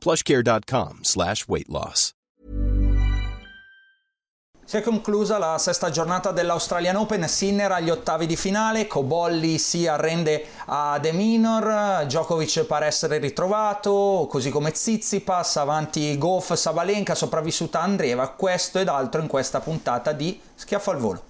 plushcare.com slash weight loss. Si è conclusa la sesta giornata dell'Australian Open, Sinner agli ottavi di finale, Cobolli si arrende a De Minor, Djokovic pare essere ritrovato, così come Zizipas, avanti Goff, Sabalenka, sopravvissuta Andreeva, questo ed altro in questa puntata di Schiaffo al volo.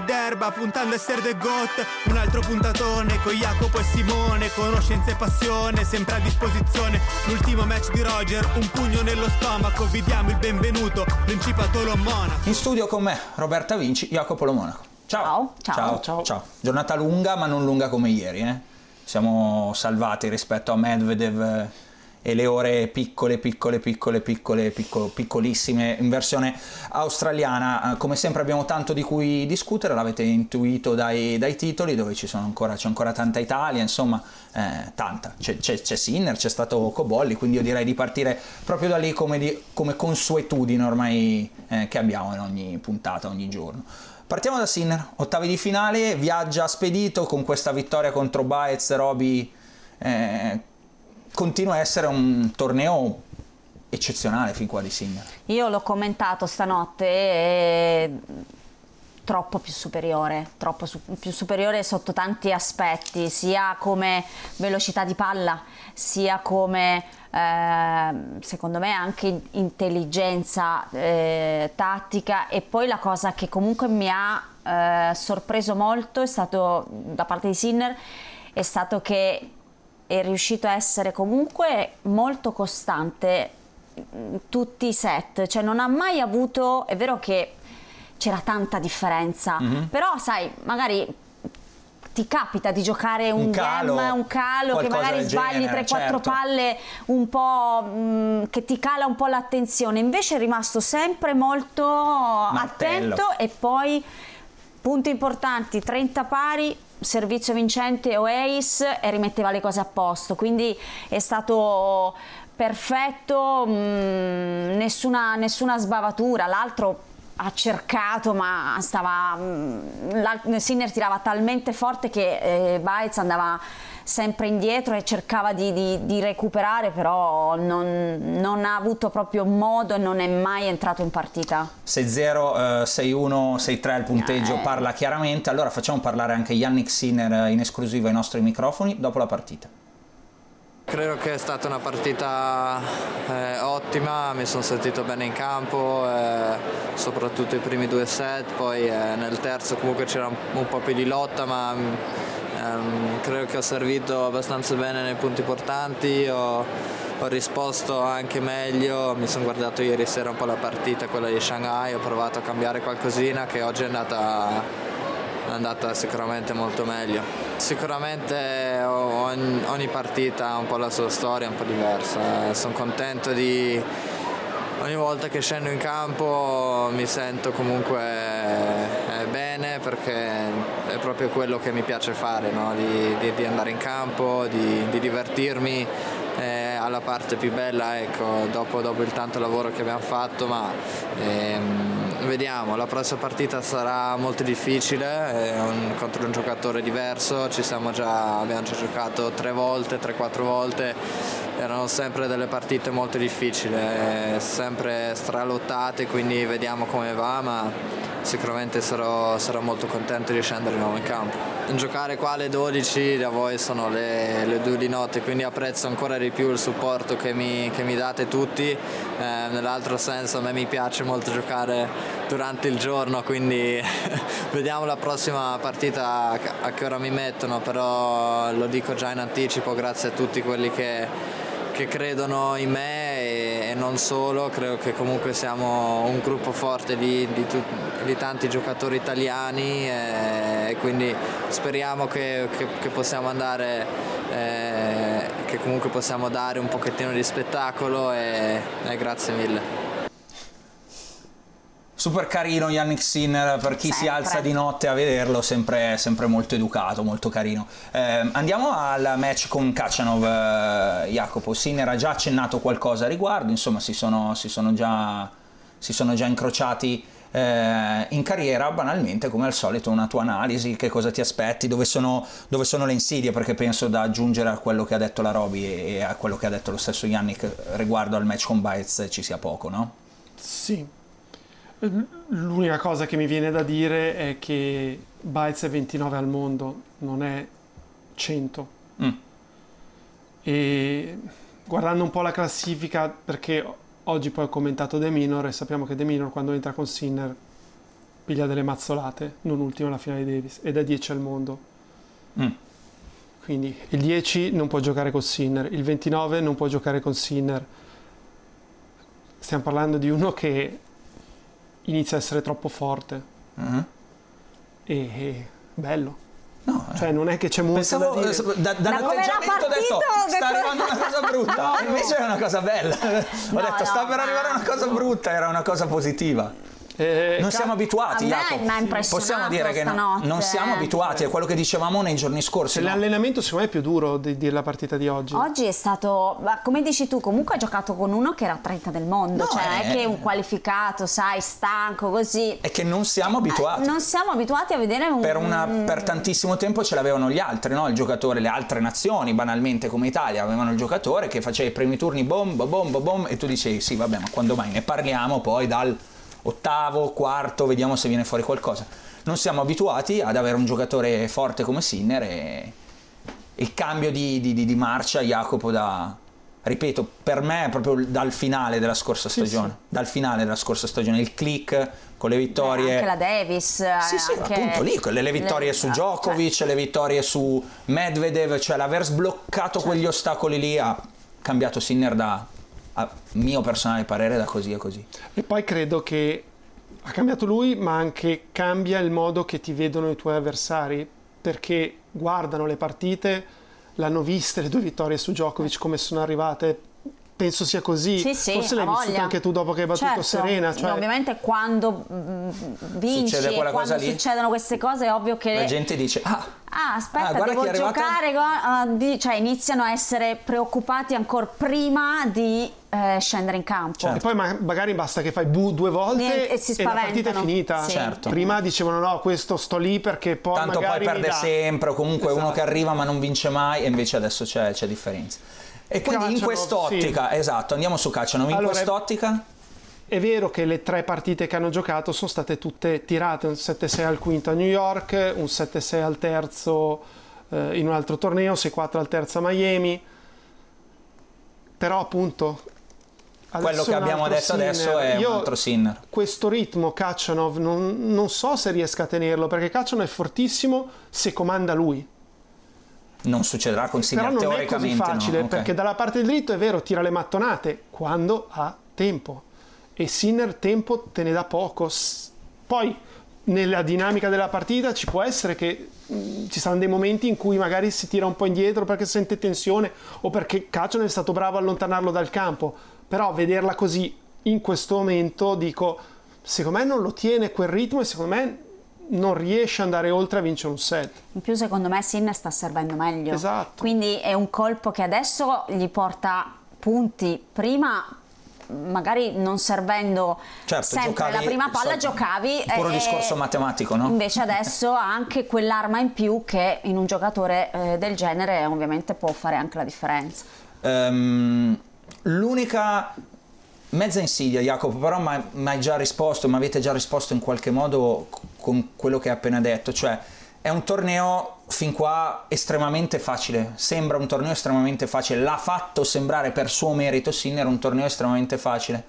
d'erba, puntando a essere the got. Un altro puntatone con Jacopo e Simone, conoscenza e passione, sempre a disposizione. L'ultimo match di Roger, un pugno nello stomaco, vi diamo il benvenuto, Principato Lo Monaco. In studio con me Roberta Vinci, Jacopo Lo Monaco. Ciao. Ciao. Ciao. Ciao. Ciao. Giornata lunga ma non lunga come ieri, eh. Siamo salvati rispetto a Medvedev eh, e le ore piccole, piccole, piccole, piccole, piccolo, piccolissime in versione australiana. Eh, Come sempre abbiamo tanto di cui discutere, l'avete intuito dai, dai titoli, dove ci sono ancora, c'è ancora tanta Italia, insomma, eh, tanta. C'è, c'è, c'è Sinner, c'è stato Cobolli, quindi io direi di partire proprio da lì come, di- come consuetudine ormai eh, che abbiamo in ogni puntata, ogni giorno. Partiamo da Sinner, ottavi di finale, viaggia spedito con questa vittoria contro Baez, Roby. eh, continua a essere un torneo eccezionale fin qua di Sinner. Io l'ho commentato stanotte e troppo più superiore, troppo su- più superiore sotto tanti aspetti, sia come velocità di palla, sia come ehm, secondo me anche intelligenza eh, tattica e poi la cosa che comunque mi ha eh, sorpreso molto è stato da parte di Sinner è stato che è riuscito a essere comunque molto costante in tutti i set, cioè non ha mai avuto, è vero che c'era tanta differenza, però sai, magari ti capita di giocare un, Un calo, game, un calo, che magari sbagli genere, 3-4 certo. palle un po' mh, che ti cala un po' l'attenzione, invece è rimasto sempre molto Martello. attento e poi punti importanti, 30 pari, servizio vincente o e rimetteva le cose a posto, quindi è stato perfetto, mh, nessuna, nessuna sbavatura, l'altro ha cercato ma stava mh, l'al- Sinner tirava talmente forte che eh, Baez andava sempre indietro e cercava di, di- di recuperare però non, non ha avuto proprio modo e non è mai entrato in partita 6-0, eh, 6-1, 6-3 il punteggio Eh. parla chiaramente, allora facciamo parlare anche Yannick Sinner in esclusiva ai nostri microfoni dopo la partita. Credo che è stata una partita eh, ottima, mi sono sentito bene in campo, eh, soprattutto i primi due set, poi eh, nel terzo comunque c'era un, un po' più di lotta, ma ehm, credo che ho servito abbastanza bene nei punti importanti, ho, ho risposto anche meglio, mi sono guardato ieri sera un po' la partita, quella di Shanghai, ho provato a cambiare qualcosina che oggi è andata è andata sicuramente molto meglio. Sicuramente ogni, ogni partita ha un po' la sua storia, un po' diversa. Sono contento di ogni volta che scendo in campo mi sento comunque eh, bene perché è proprio quello che mi piace fare, no? di, di- di andare in campo, di, di divertirmi. eh, alla parte più bella, ecco, dopo, dopo, il tanto lavoro che abbiamo fatto, ma ehm, vediamo, la prossima partita sarà molto difficile, un, contro un giocatore diverso, già, abbiamo già giocato tre volte, tre, quattro volte, erano sempre delle partite molto difficili, sempre stralottate, quindi vediamo come va, ma sicuramente sarò, sarò molto contento di scendere di nuovo in campo. Giocare qua alle 12 da voi sono le, le 2 di notte, quindi apprezzo ancora di più il supporto che mi, che mi date tutti. Eh, nell'altro senso a me mi piace molto giocare durante il giorno, quindi vediamo la prossima partita a che ora mi mettono, però lo dico già in anticipo, grazie a tutti quelli che, che credono in me e, e, non solo, credo che comunque siamo un gruppo forte di, di, di tanti giocatori italiani e, e quindi speriamo che, che, che possiamo andare, eh, che comunque possiamo dare un pochettino di spettacolo e, e grazie mille. Super carino Yannick Sinner per chi sempre. si alza di notte a vederlo, sempre, sempre molto educato, molto carino. Eh, andiamo al match con Kachanov, eh, Jacopo. Sinner ha già accennato qualcosa a riguardo, insomma si sono, si sono, già, si sono già, incrociati eh, in carriera, banalmente come al solito una tua analisi, che cosa ti aspetti, dove sono, dove sono le insidie, perché penso da aggiungere a quello che ha detto la Roby e a quello che ha detto lo stesso Yannick riguardo al match con Bites ci sia poco, no? Sì, L'unica cosa che mi viene da dire è che Bites è 29 al mondo, non è 100. Mm. E guardando un po' la classifica, perché oggi poi ho commentato De Minor e sappiamo che De Minor quando entra con Sinner piglia delle mazzolate, non ultimo alla finale di Davis, ed è 10 al mondo. Mm. Quindi il 10 non può giocare con Sinner, il 29 non può giocare con Sinner. Stiamo parlando di uno che inizia a essere troppo forte. Uh-huh. E, e, bello. No, eh. cioè non è che c'è molto Pensavo, da dire. Da, dall'atteggiamento ho detto sta arrivando una cosa brutta, no, invece è una cosa bella. ho no, detto no, sta per arrivare una cosa brutta, era una cosa positiva. Eh, non siamo abituati. Possiamo dire che no, non siamo abituati, è quello che dicevamo nei giorni scorsi. No? L'allenamento secondo me è più duro di, della partita di oggi. Oggi è stato, come dici tu, comunque ha giocato con uno che era 30 del mondo, no, cioè è... è che un qualificato, sai, stanco così. È che non siamo abituati. Eh, non siamo abituati a vedere un... Per, una, per tantissimo tempo ce l'avevano gli altri, no? Il giocatore, le altre nazioni, banalmente come Italia, avevano il giocatore che faceva i primi turni bom, bom, bom, bom, e tu dicevi sì, vabbè, ma quando mai ne parliamo poi dal ottavo, quarto, vediamo se viene fuori qualcosa. Non siamo abituati ad avere un giocatore forte come Sinner e il cambio di, di, di marcia Jacopo da, ripeto, per me è proprio dal finale della scorsa stagione, sì, sì. dal finale della scorsa stagione, il click con le vittorie. Beh, anche la Davis. Sì, sì, appunto lì, le, le vittorie le, su Djokovic, cioè. le vittorie su Medvedev, cioè l'aver sbloccato cioè. quegli ostacoli lì ha cambiato Sinner da, a mio personale parere da così a così. E poi credo che ha cambiato lui, ma anche cambia il modo che ti vedono i tuoi avversari, perché guardano le partite, l'hanno viste le due vittorie su Djokovic come sono arrivate, penso sia così. Sì, sì, Forse l'hai vissuto anche tu dopo che hai battuto certo, Serena. Cioè... Ovviamente quando mm, vinci e quando lì, succedono queste cose è ovvio che... La gente dice, ah, ah aspetta, ah, devo giocare, uh, di, cioè iniziano a essere preoccupati ancora prima di eh, scendere in campo. Certo. E poi ma- magari basta che fai bu due volte e, e, e la partita è finita. Sì. Certo. Prima dicevano no, questo sto lì perché poi Tanto poi perde sempre, o comunque esatto. uno che arriva ma non vince mai e invece adesso c'è, c'è differenza. E quindi Cacciano, in quest'ottica, sì. esatto, andiamo su Cacciano, in allora, quest'ottica... È vero che le tre partite che hanno giocato sono state tutte tirate, un 7-6 al quinto a New York, un 7-6 al terzo eh, in un altro torneo, 6-4 al terzo a Miami, però appunto... Quello che abbiamo detto Sinner. adesso è Io un altro Sinner. Questo ritmo Kachanov non, non so se riesca a tenerlo, perché Kachanov è fortissimo se comanda lui non succederà con Sinner Però non è così facile no. okay. perché dalla parte del dritto è vero, tira le mattonate quando ha tempo e Sinner tempo te ne dà poco. Poi nella dinamica della partita ci può essere che mh, mm, ci saranno dei momenti in cui magari si tira un po' indietro perché sente tensione o perché Caccion è stato bravo a allontanarlo dal campo. Però vederla così in questo momento dico, secondo me non lo tiene quel ritmo e secondo me non riesce ad andare oltre a vincere un set. In più secondo me Sinner sta servendo meglio. Esatto. Quindi è un colpo che adesso gli porta punti prima magari non servendo Certo, sempre giocavi- la prima palla so- giocavi puro e- discorso matematico, no? invece adesso ha anche quell'arma in più che in un giocatore eh, del genere ovviamente può fare anche la differenza Ehm, l'unica mezza insidia, Jacopo, però mi hai già risposto, mi avete già risposto in qualche modo con quello che hai appena detto, cioè è un torneo fin qua estremamente facile, sembra un torneo estremamente facile, l'ha fatto sembrare per suo merito Sinner un torneo estremamente facile.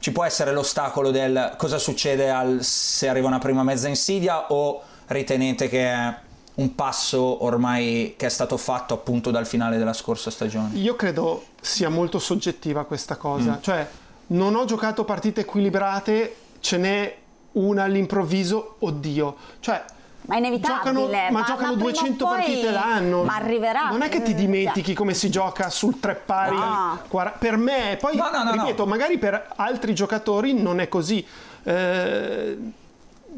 Ci può essere l'ostacolo del cosa succede al- se arriva una prima mezza insidia o ritenete che è un passo ormai che è stato fatto appunto dal finale della scorsa stagione? Io credo sia molto soggettiva questa cosa, Mm. cioè non ho giocato partite equilibrate, ce n'è una all'improvviso, oddio, cioè ma è inevitabile giocano, ma, ma- giocano ma prima o 200 poi- partite l'anno. ma arriverà Non è che ti Mm, dimentichi cioè. come si gioca sul tre pari. No. Per me, poi No, no, no, ripeto, no. magari per altri giocatori non è così. Eh,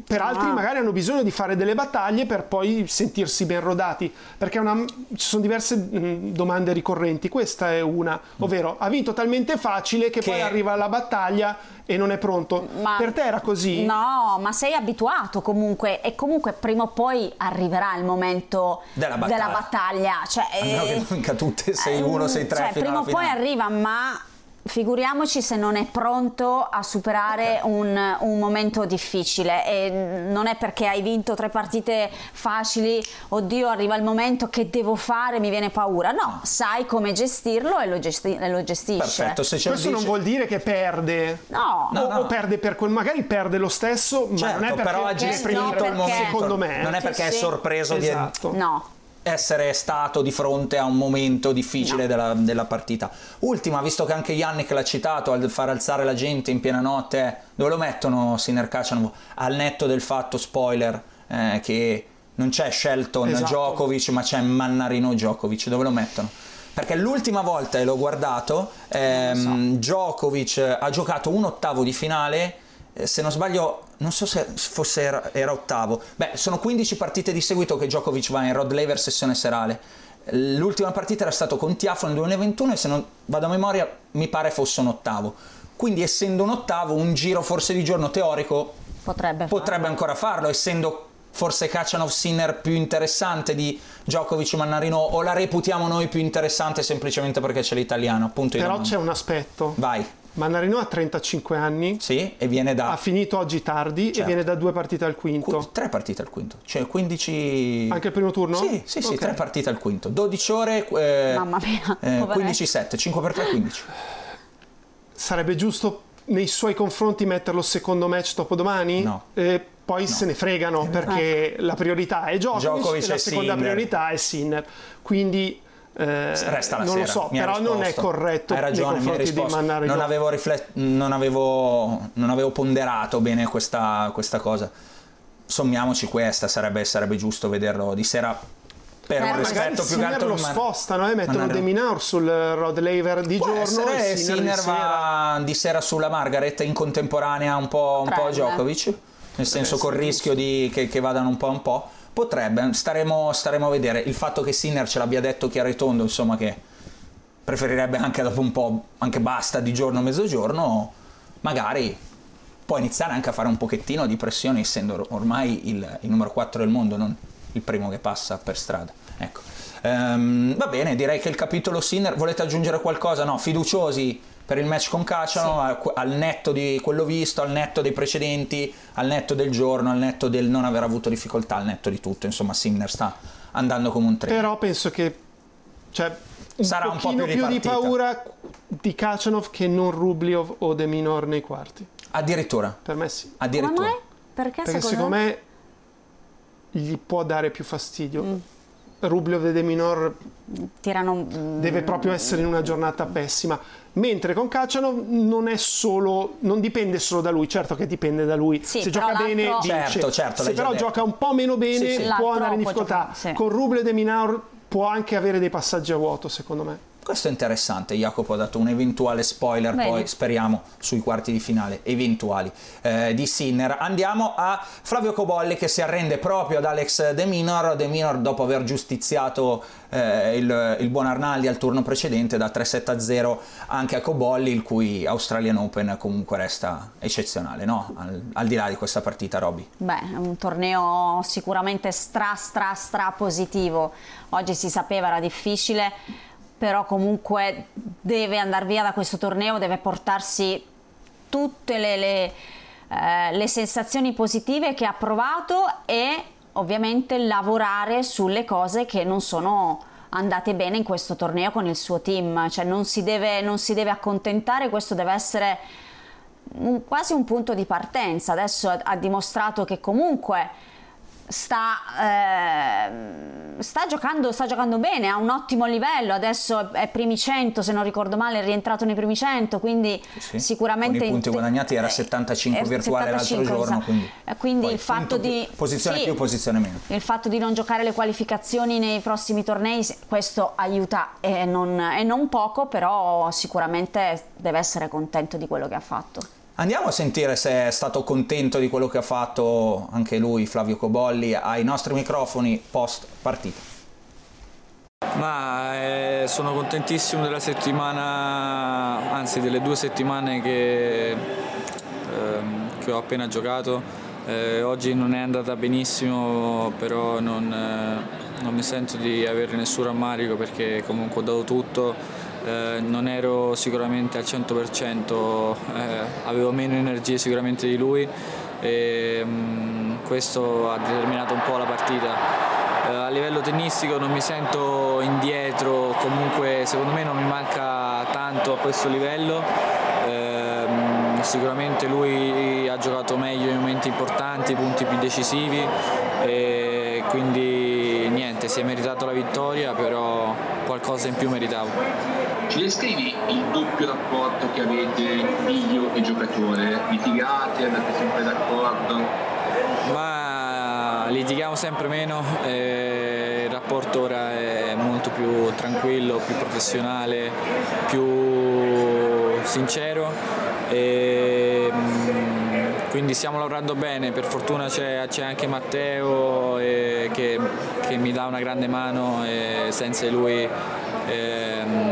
per altri Ah. magari hanno bisogno di fare delle battaglie per poi sentirsi ben rodati, perché una- ci sono diverse mh, domande ricorrenti, questa è una, ovvero ha vinto talmente facile che, Che- poi arriva alla battaglia e non è pronto. Ma- per te era così? No, ma sei abituato comunque e comunque prima o poi arriverà il momento Della battaglia. battaglia. Cioè, A meno che eh, non tutte 6-1, 6-3 cioè, fino prima alla o poi arriva, ma figuriamoci se non è pronto a superare un, un momento difficile e non è perché hai vinto tre partite facili, oddio arriva il momento che devo fare, mi viene paura. No, sai come gestirlo e lo, gesti- e lo gestisce. Perfetto, se Questo non dici- vuol dire che perde. No, No, o, no. o perde per quel, magari perde lo stesso, ma Certo, non è perché però ha è gestito il momento. secondo me. Non è Sì, perché è sì. sorpreso Esatto. no. Essere stato di fronte a un momento difficile No. della, della partita. Ultima, visto che anche Yannick l'ha citato, al far alzare la gente in piena notte, dove lo mettono Sinner Kacanov? Al netto del fatto, spoiler, eh, che non c'è Shelton Esatto. Djokovic, ma c'è Mannarino Djokovic, dove lo mettono? Perché l'ultima volta, e l'ho guardato, ehm, Djokovic ha giocato un ottavo di finale, se non sbaglio, non so se fosse era, era ottavo. Beh, sono 15 partite di seguito che Djokovic va in Rod Laver sessione serale. L'ultima partita era stato con Tiafo nel 2021 e se non vado a memoria mi pare fosse un ottavo. Quindi essendo un ottavo, un giro forse di giorno teorico Potrebbe, potrebbe farlo. ancora farlo, essendo forse Kacanov Sinner più interessante di Djokovic Mannarino o la reputiamo noi più interessante semplicemente perché c'è l'italiano, appunto. io Però c'è un aspetto. Vai, Mannarino ha 35 anni, sì, e viene da ha finito oggi tardi e Certo. viene da due partite al quinto. Qu- tre partite al quinto, cioè 15... Anche il primo turno? Sì, sì, sì, Ok. tre partite al quinto, 12 ore, eh, Mamma mia, eh, poveretto. 15-7, 5 per 3, 15. Sarebbe giusto nei suoi confronti metterlo secondo match dopo domani? No. E poi se ne fregano perché la priorità è Djokovic, Djokovic e la e seconda Sinner. priorità è Sinner. Quindi eh, Resta la non sera. lo so, mi però non è corretto Hai ragione, mi hai risposto. Non avevo, riflet- non, avevo, non avevo ponderato bene questa, questa cosa. Sommiamoci questa, sarebbe, sarebbe giusto vederlo di sera per Eh, un rispetto più che altro lo ma- spostano e mettono Mannarino. De Minaur sul Rod Laver di Può giorno e Sinner, Sinner di sera. va di sera sulla Margaret in contemporanea un po', un po' a. Djokovic, nel senso col rischio di, che, che vadano un po' un po'. Potrebbe, staremo, staremo a vedere. Il fatto che Sinner ce l'abbia detto chiaro e tondo, insomma che preferirebbe anche dopo un po', anche basta di giorno, mezzogiorno, magari può iniziare anche a fare un pochettino di pressione, essendo or- ormai il, il numero 4 del mondo, non il primo che passa per strada. Ecco. Ehm, va bene, direi che il capitolo Sinner, volete aggiungere qualcosa? No, fiduciosi per il match con Cacciano, al, al netto di quello visto, al netto dei precedenti, al netto del giorno, al netto del non aver avuto difficoltà, al netto di tutto, insomma Sinner sta andando come un treno. Però penso che cioè, un Sarà un po' più più, di paura di Kachanov che non Rubliov o De Minor nei quarti. Addirittura, Per me sì. Come addirittura. mai? Perché, Perché secondo, secondo me gli può dare più fastidio. Mm. Rubliov e De Minor tirano mm, deve proprio essere in una giornata pessima. Mentre con Kachanov non è solo, non dipende solo da lui, certo che dipende da lui. Sì, Se gioca bene, vince. Certo, certo, Se però detto. gioca un po' meno bene, Sì, sì. può andare in difficoltà. giocare, sì. Con Rublev e De Minaur può anche avere dei passaggi a vuoto, secondo me. Questo è interessante, Jacopo ha dato un eventuale spoiler, Bene. poi speriamo sui quarti di finale, eventuali, eh, di Sinner. Andiamo a Flavio Cobolli che si arrende proprio ad Alex De Minor, De Minor dopo aver giustiziato eh, il, il buon Arnaldi al turno precedente da 3-7 0 anche a Cobolli, il cui Australian Open comunque resta eccezionale, no? Al, al di là di questa partita, Robby. Beh, un torneo sicuramente stra stra stra positivo. Oggi si sapeva era difficile, però comunque deve andare via da questo torneo, deve portarsi tutte le, le, eh, le sensazioni positive che ha provato e ovviamente lavorare sulle cose che non sono andate bene in questo torneo con il suo team, cioè non si deve, non si deve accontentare, questo deve essere un- quasi un punto di partenza. Adesso ha, ha dimostrato che comunque sta, ehm, sta, giocando, sta giocando bene, ha un ottimo livello. Adesso è primi 100, se non ricordo male, è rientrato nei primi 100. Quindi Sì, sicuramente. con i punti guadagnati era eh, 75 eh, virtuale l'altro 75, giorno, esatto. quindi- Eh, quindi Poi il fatto di. posizione sì, più, posizione meno. Il fatto di non giocare le qualificazioni nei prossimi tornei, questo aiuta e non, e non poco, però sicuramente deve essere contento di quello che ha fatto. Andiamo a sentire se è stato contento di quello che ha fatto anche lui, Flavio Cobolli, ai nostri microfoni post partita. Ma eh, sono contentissimo della settimana, anzi delle due settimane che, ehm, che ho appena giocato. Eh, oggi non è andata benissimo, però non, eh, non mi sento di avere nessun rammarico perché comunque ho dato tutto. Eh, non ero sicuramente al 100%, eh, avevo meno energie sicuramente di lui e mm, questo ha determinato un po' la partita. Eh, a livello tennistico non mi sento indietro, comunque secondo me non mi manca tanto a questo livello. Ehm, sicuramente lui ha giocato meglio in momenti importanti, punti più decisivi e quindi niente, si è meritato la vittoria, però qualcosa in più meritavo. Ci descrivi il doppio rapporto che avete figlio e giocatore? Litigate, andate sempre d'accordo? Ma litighiamo sempre meno, eh, il rapporto ora è molto più tranquillo, più professionale, più sincero e, mm, quindi stiamo lavorando bene, per fortuna c'è, c'è anche Matteo eh, che, che mi dà una grande mano e senza di lui ehm,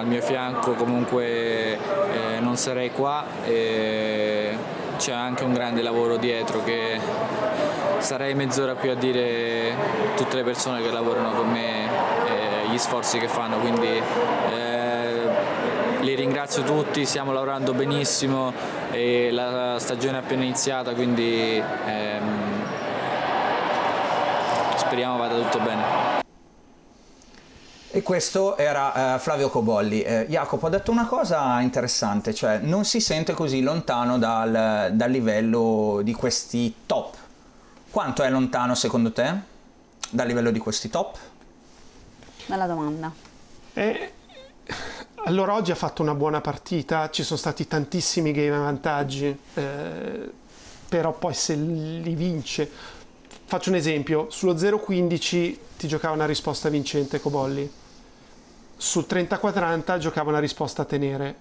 al mio fianco comunque eh, non sarei qua e c'è anche un grande lavoro dietro che sarei mezz'ora qui a dire tutte le persone che lavorano con me e gli sforzi che fanno, quindi eh, li ringrazio tutti, stiamo lavorando benissimo e la stagione è appena iniziata, quindi ehm, speriamo vada tutto bene. E questo era eh, Flavio Cobolli. Eh, Jacopo ha detto una cosa interessante, cioè non si sente così lontano dal, dal livello di questi top. Quanto è lontano secondo te dal livello di questi top? Bella domanda. E allora oggi ha fatto una buona partita, ci sono stati tantissimi game a vantaggi, eh, però poi se li vince... Faccio un esempio, sullo 0-15 ti giocava una risposta vincente Cobolli, sul 30-40 giocava una risposta a tenere.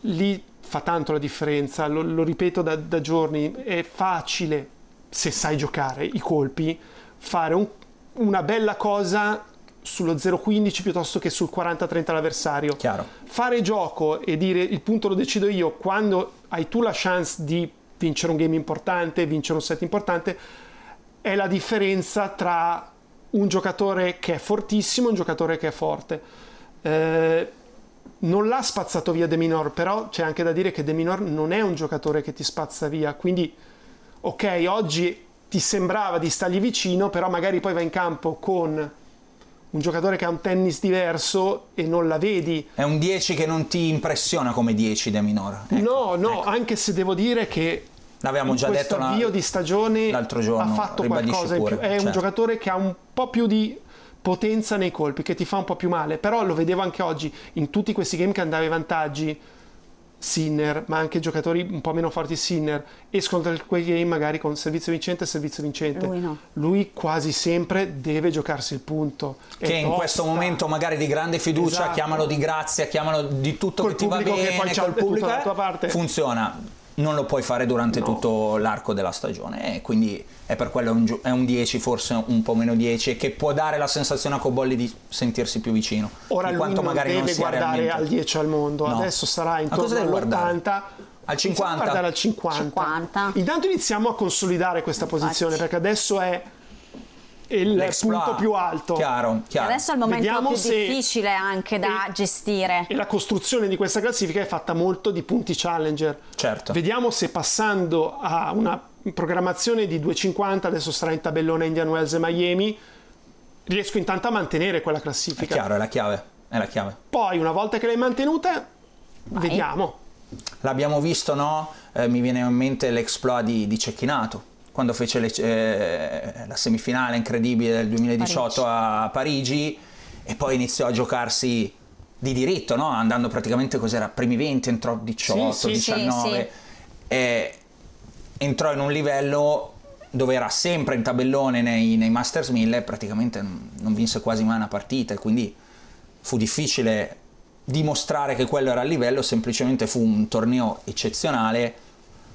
Lì fa tanto la differenza, lo, lo ripeto da, da giorni, è facile, se sai giocare i colpi, fare un- una bella cosa sullo 0-15 piuttosto che sul 40-30 l'avversario. Chiaro. Fare gioco e dire il punto lo decido io quando hai tu la chance di vincere un game importante, vincere un set importante, è la differenza tra un giocatore che è fortissimo e un giocatore che è forte. Eh, non l'ha spazzato via De Minor, però c'è anche da dire che De Minor non è un giocatore che ti spazza via, quindi ok, oggi ti sembrava di stargli vicino, però magari poi va in campo con un giocatore che ha un tennis diverso e non la vedi. È un 10 che non ti impressiona come 10 De Minor. Ecco, no, no, ecco. anche se devo dire che L'avevamo già detto la- avvio di stagione l'altro giorno, ha fatto qualcosa in più. pure, È un certo. giocatore che ha un po' più di potenza nei colpi, che ti fa un po' più male, però lo vedevo anche oggi in tutti questi game che andava ai vantaggi. Sinner, ma anche giocatori un po' meno forti Sinner, escono da quei game magari con servizio vincente e servizio vincente. Lui no. Lui quasi sempre deve giocarsi il punto. Che in tosta. questo momento magari di grande fiducia, Esatto. chiamalo di grazia, chiamalo di tutto Col che ti va pubblico che bene, poi col pubblico dalla eh, tua parte. funziona. Non lo puoi fare durante No. tutto l'arco della stagione e quindi è per quello un, è un 10, forse un po' meno 10 e che può dare la sensazione a Cobolli di sentirsi più vicino. Ora di lui quanto non magari deve non guardare realmente. al 10 al mondo, No. adesso sarà intorno cosa deve guardare? all'80. Al Iniziamo a 50? guardare al 50. 50. Intanto iniziamo a consolidare questa posizione Infatti. perché adesso è il L'exploit. punto più alto. Chiaro, chiaro. Adesso è il momento Vediamo più se- difficile anche da e- gestire. E la costruzione di questa classifica è fatta molto di punti challenger. Certo. Vediamo se passando a una programmazione di 250, adesso sarà in tabellone Indian Wells e Miami, riesco intanto a mantenere quella È classifica. chiaro, è la chiave. È la chiave. Poi, una volta che l'hai mantenuta, vediamo. L'abbiamo visto, no? Eh, mi viene in mente l'exploit di, di Cecchinato, quando fece le- eh, la semifinale incredibile del 2018 a Parigi e poi iniziò a giocarsi di diritto, no? Andando praticamente cos'era, primi 20, entrò 18, Sì, sì, sì, 19 e entrò in un livello dove era sempre in tabellone nei, nei Masters 1000 e praticamente non, non vinse quasi mai una partita e quindi fu difficile dimostrare che quello era il livello, semplicemente fu un torneo eccezionale,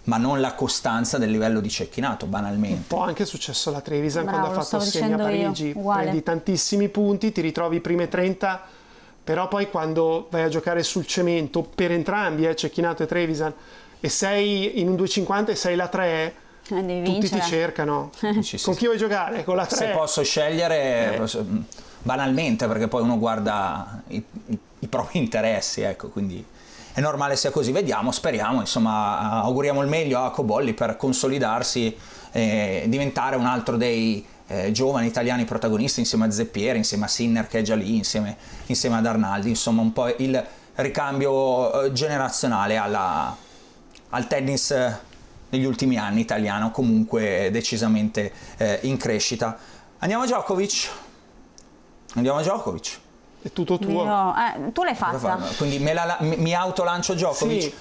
ma non la costanza del livello di Cecchinato, Un banalmente. po' anche è successo alla Trevisan Bravo, quando ha fatto segno a io, Parigi. Prendi tantissimi punti, ti ritrovi i prime 30, però poi quando vai a giocare sul cemento, per entrambi, eh, Cecchinato e Trevisan, e sei in un 250 e sei la 3, Eh, devi tutti vincere. ti cercano. Sì, sì, Con chi vuoi giocare? Con la 3? Se posso scegliere, Eh. posso- banalmente, perché poi uno guarda i, i- i propri interessi, ecco, quindi è normale sia così. Vediamo, speriamo, insomma, auguriamo il meglio a Cobolli per consolidarsi e diventare un altro dei eh, giovani italiani protagonisti insieme a Zeppieri, insieme a Sinner che è già lì, insieme, insieme ad Arnaldi, insomma, un po' il ricambio eh, generazionale alla- al tennis eh, negli ultimi anni italiano, comunque decisamente eh, in crescita. Andiamo a Djokovic. Andiamo a Djokovic. È tutto tuo. Io- eh, tu l'hai fatta. Quindi me la- mi, mi autolancio Djokovic. Sì.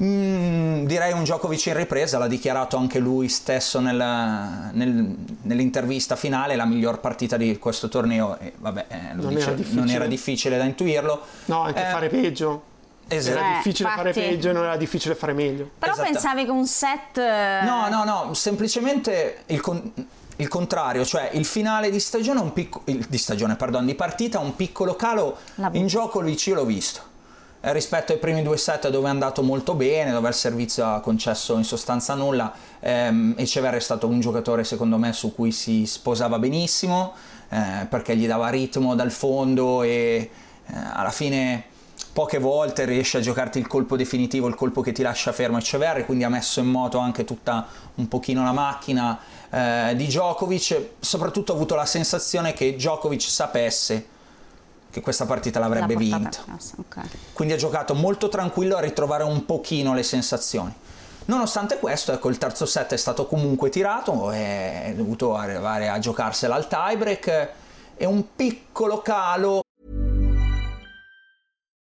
Mm, direi un Djokovic in ripresa, l'ha dichiarato anche lui stesso nel- nel- nell'intervista finale, la miglior partita di questo torneo. E vabbè, eh, lo Non dice- era difficile. non era difficile da intuirlo. No, anche Eh, fare peggio. Esatto. Era Eh, difficile fare infatti. peggio e non era difficile fare meglio. Però Esatto. pensavi che un set... eh, No, no, no, semplicemente il, con- il contrario, cioè il finale di stagione, un picco- il- di stagione, pardon, di partita, un piccolo calo La- in gioco io l'ho visto. Eh, rispetto ai primi due set dove è andato molto bene, dove il servizio ha concesso in sostanza nulla, ehm, Echeverri è stato un giocatore secondo me su cui si sposava benissimo, eh, perché gli dava ritmo dal fondo e eh, alla fine poche volte riesce a giocarti il colpo definitivo, il colpo che ti lascia fermo Echeverri, quindi ha messo in moto anche tutta un pochino la macchina eh, di Djokovic, soprattutto ho avuto la sensazione che Djokovic sapesse che questa partita l'avrebbe portata vinta. a casa, ok. Quindi ha giocato molto tranquillo a ritrovare un pochino le sensazioni. Nonostante questo, ecco, il terzo set è stato comunque tirato, è dovuto arrivare a giocarsela al tiebreak e un piccolo calo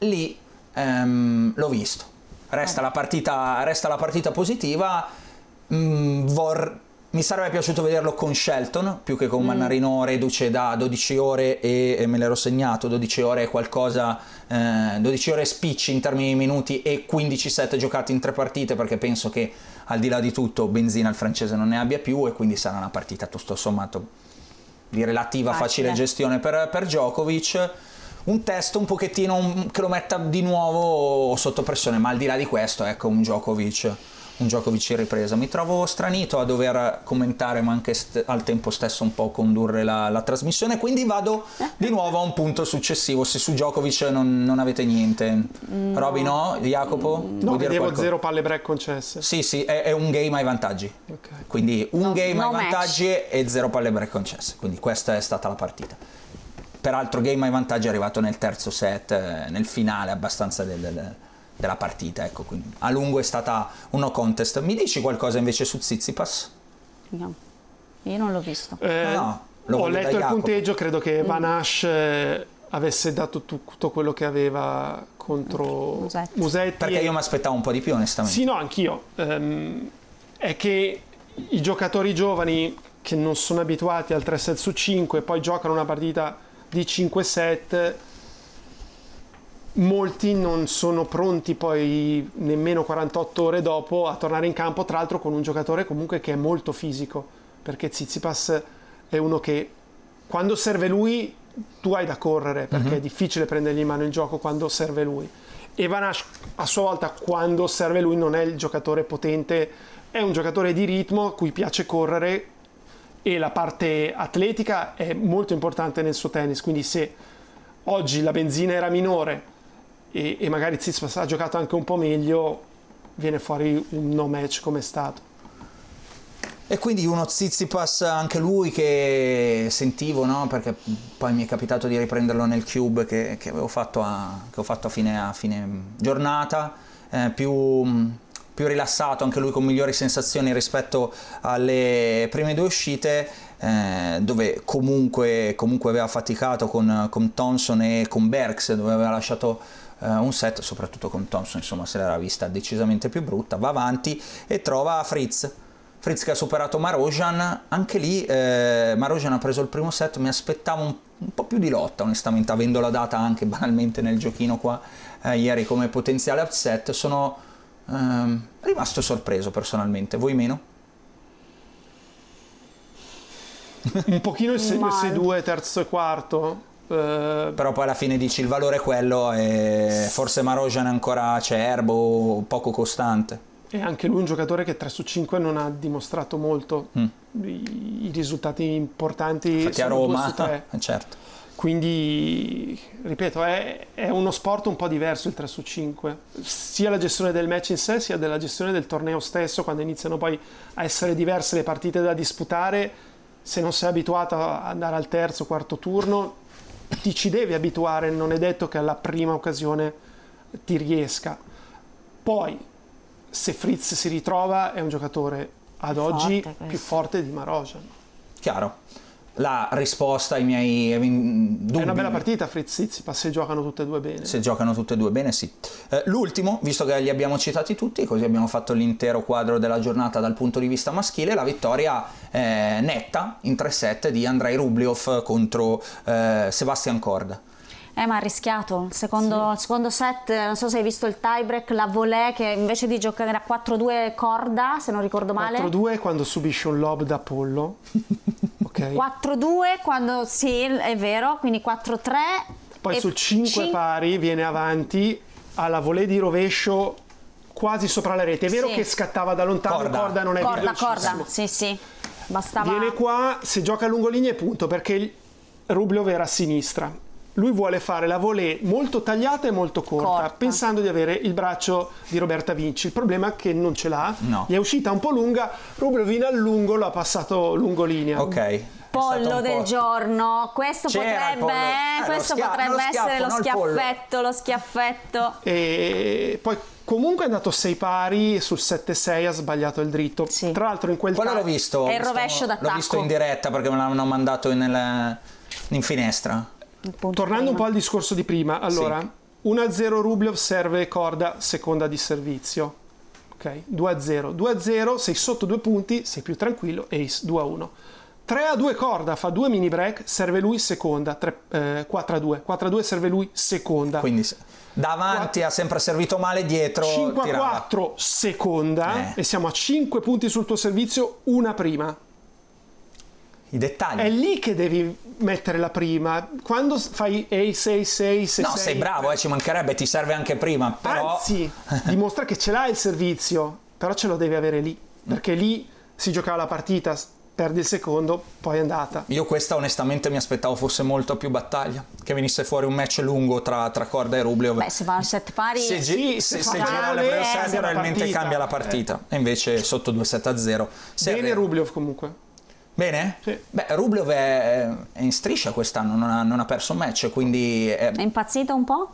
lì ehm, l'ho visto. Resta, la partita, resta la partita positiva. Mm, vor- mi sarebbe piaciuto vederlo con Shelton più che con Mannarino reduce da 12 ore e, e me l'ero segnato 12 ore è qualcosa eh, 12 ore spicci in termini di minuti e 15 set giocati in tre partite perché penso che al di là di tutto benzina il francese non ne abbia più e quindi sarà una partita tutto sommato di relativa Facile. facile gestione per, per Djokovic. Un test un pochettino che lo metta di nuovo sotto pressione, ma al di là di questo, ecco, un Djokovic un Djokovic in ripresa. Mi trovo stranito a dover commentare, ma anche st- al tempo stesso un po' condurre la, la, trasmissione. Quindi vado di nuovo a un punto successivo. Se su Djokovic non, non avete niente, No. Roby, no? Jacopo? No, vedevo qualcosa? zero palle break concesse. Sì, sì, è, è un game ai vantaggi. Ok. Quindi un No- game no ai match. vantaggi e zero palle break concesse. Quindi questa è stata la partita. Peraltro game ai vantaggi è arrivato nel terzo set, eh, nel finale abbastanza del- del- della partita. Ecco, quindi a lungo è stata un no contest. Mi dici qualcosa invece su Zizipas? No. Io non l'ho visto. Eh, No, lo ho letto il punteggio, credo che Van Ash eh, avesse dato tutto quello che aveva contro Musetti. Musetti. Perché e- io mi aspettavo un po' di più, onestamente. Sì, no, anch'io. Ehm, è che i giocatori giovani che non sono abituati al 3 set su 5 e poi giocano una partita di 5 set, molti non sono pronti poi nemmeno 48 ore dopo a tornare in campo, tra l'altro con un giocatore comunque che è molto fisico, perché Tsitsipas è uno che quando serve lui tu hai da correre, perché è difficile prendergli in mano il gioco quando serve lui. E Van Asch, a sua volta quando serve lui non è il giocatore potente, è un giocatore di ritmo a cui piace correre e la parte atletica è molto importante nel suo tennis, quindi se oggi la benzina era minore e, e magari Tsitsipas ha giocato anche un po' meglio, viene fuori un no match come è stato. E quindi uno Zizipas, anche lui che sentivo, no? perché poi mi è capitato di riprenderlo nel cube che, che avevo fatto a, che ho fatto a fine, a fine giornata, eh, più, più rilassato, anche lui con migliori sensazioni rispetto alle prime due uscite, eh, dove comunque, comunque aveva faticato con, con Thompson e con Berks, dove aveva lasciato eh, un set, soprattutto con Thompson, insomma se l'era vista decisamente più brutta, va avanti e trova Fritz. Fritz che ha superato Marojan, anche lì eh, Marojan ha preso il primo set, mi aspettavo un, un po' più di lotta onestamente, avendola data anche banalmente nel giochino qua eh, ieri come potenziale upset, sono ehm, rimasto sorpreso personalmente, voi meno? Un pochino il segno Male. 6-2, terzo e quarto. eh, Però poi alla fine dici il valore è quello e forse Marojan è ancora acerbo, poco costante. E anche lui un giocatore che 3 su 5 non ha dimostrato molto. Mm. I, i risultati importanti Infatti a 2 Roma, su 3. certo. Quindi, ripeto, è, è uno sport un po' diverso il 3 su 5. Sia la gestione del match in sé, sia della gestione del torneo stesso, quando iniziano poi a essere diverse le partite da disputare, se non sei abituato ad andare al terzo, quarto turno, ti ci devi abituare, non è detto che alla prima occasione ti riesca. Poi, se Fritz si ritrova, è un giocatore ad Più oggi forte più forte di Marojan. Chiaro. La risposta ai miei dubbi. È una bella partita Fritz Tsitsipas se giocano tutte e due bene. Se giocano tutte e due bene, sì. Eh, l'ultimo, visto che li abbiamo citati tutti, così abbiamo fatto l'intero quadro della giornata dal punto di vista maschile, la vittoria eh, netta in 3 set di Andrei Rubliov contro eh, Sebastian Korda. Eh, ma ha rischiato. Il secondo, il secondo set, non so se hai visto il tiebreak, la volée che invece di giocare a 4-2 corda, se non ricordo male. 4-2 quando subisce un lob da pollo. ok. 4-2 quando sì, è vero, quindi 4-3. Poi sul 5 cin- pari viene avanti alla volée di rovescio quasi sopra la rete. È vero Sì. che scattava da lontano, Corda. corda, non è Corda, velocissimo. corda, sì, sì. Bastava. Viene qua, se gioca a lungolinea è punto perché il Rubliov era a sinistra. Lui vuole fare la volée molto tagliata e molto corta, Corta. pensando di avere il braccio di Roberta Vinci. Il problema è che non ce l'ha, No. gli è uscita un po' lunga, Rubliov in allungo l'ha passato lungolinea. Ok. È stato Pollo del po'- giorno, questo C'era potrebbe, eh, Eh, questo schia- potrebbe lo schiaffo, essere lo schiaffetto, lo schiaffetto. E poi comunque è andato 6 pari sul 7-6 ha sbagliato il dritto Sì. tra l'altro in quel Quello l'ho visto. È il rovescio d'attacco. L'ho visto in diretta perché me l'hanno mandato in, in finestra. Tornando un po' al discorso di prima allora 1-0 Rublev serve corda seconda di servizio ok? 2-0 2-0 sei sotto due punti sei più tranquillo ace 2-1 3-2 corda fa due mini break serve lui seconda. Tre- eh, 4-2 4-2 serve lui seconda. Quindi davanti ha sempre servito male, dietro 5 a tirava. 4 seconda. Eh. e siamo a 5 punti sul tuo servizio una prima I dettagli. è lì che devi mettere la prima quando fai ace ace ace No, sei- sei bravo, eh, ci mancherebbe, ti serve anche prima, però... Anzi, dimostra che ce l'hai il servizio. però ce lo deve avere lì, perché lì si giocava la partita, perdi il secondo, poi è andata. Io questa onestamente mi aspettavo fosse molto più battaglia, che venisse fuori un match lungo tra, tra Korda e Rublev. Beh, se va a set pari... se, gi- se, fa se male, gira le prime eh, set cambia la probabilmente partita. cambia la partita e invece sotto 2-7 a 0 Se Bene è- Rublev comunque. Bene? Sì. beh Rublev è, è in striscia quest'anno non ha, non ha perso un match quindi è- È impazzito un po'?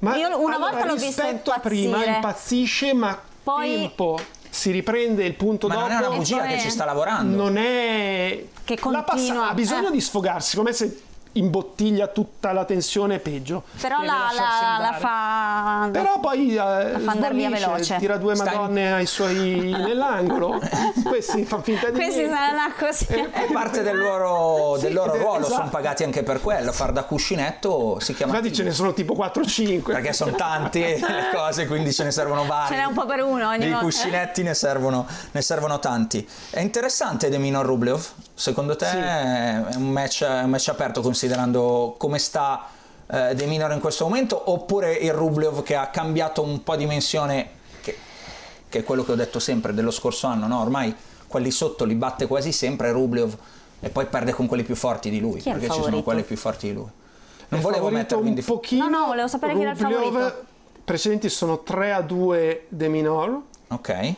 Ma Io una allora, volta l'ho visto rispetto a prima impazzisce, ma Poi- tempo si riprende il punto ma dopo. non è una bugia poi- che ci sta lavorando non è Che la passa- continua, ha bisogno eh. di sfogarsi come se imbottiglia tutta la tensione è peggio Però la, la, la fa... però poi eh, fa andare via veloce. tira due Stai- madonne ai suoi nell'angolo questi fanno finta di Questi saranno così. è parte del loro, Sì, del loro eh, ruolo esatto. sono pagati anche per quello far da cuscinetto si chiama infatti ce ne sono tipo 4-5 perché sono tanti le cose quindi ce ne servono vari Ce n'è un po' per uno ogni Dei volta. cuscinetti ne servono, ne servono tanti. È interessante De Minor Rublev? Secondo te Sì. è un match, è un match aperto considerando come sta eh, De Minor in questo momento oppure il Rublev che ha cambiato un po' dimensione che, che è quello che ho detto sempre dello scorso anno, no? Ormai quelli sotto li batte quasi sempre Rublev e poi perde con quelli più forti di lui perché ci sono quelli più forti di lui. Non È volevo mettermi in un difficoltà. pochino No, no, volevo sapere chi era il Rublev, favorito. precedenti sono 3 a 2 De Minor Ok.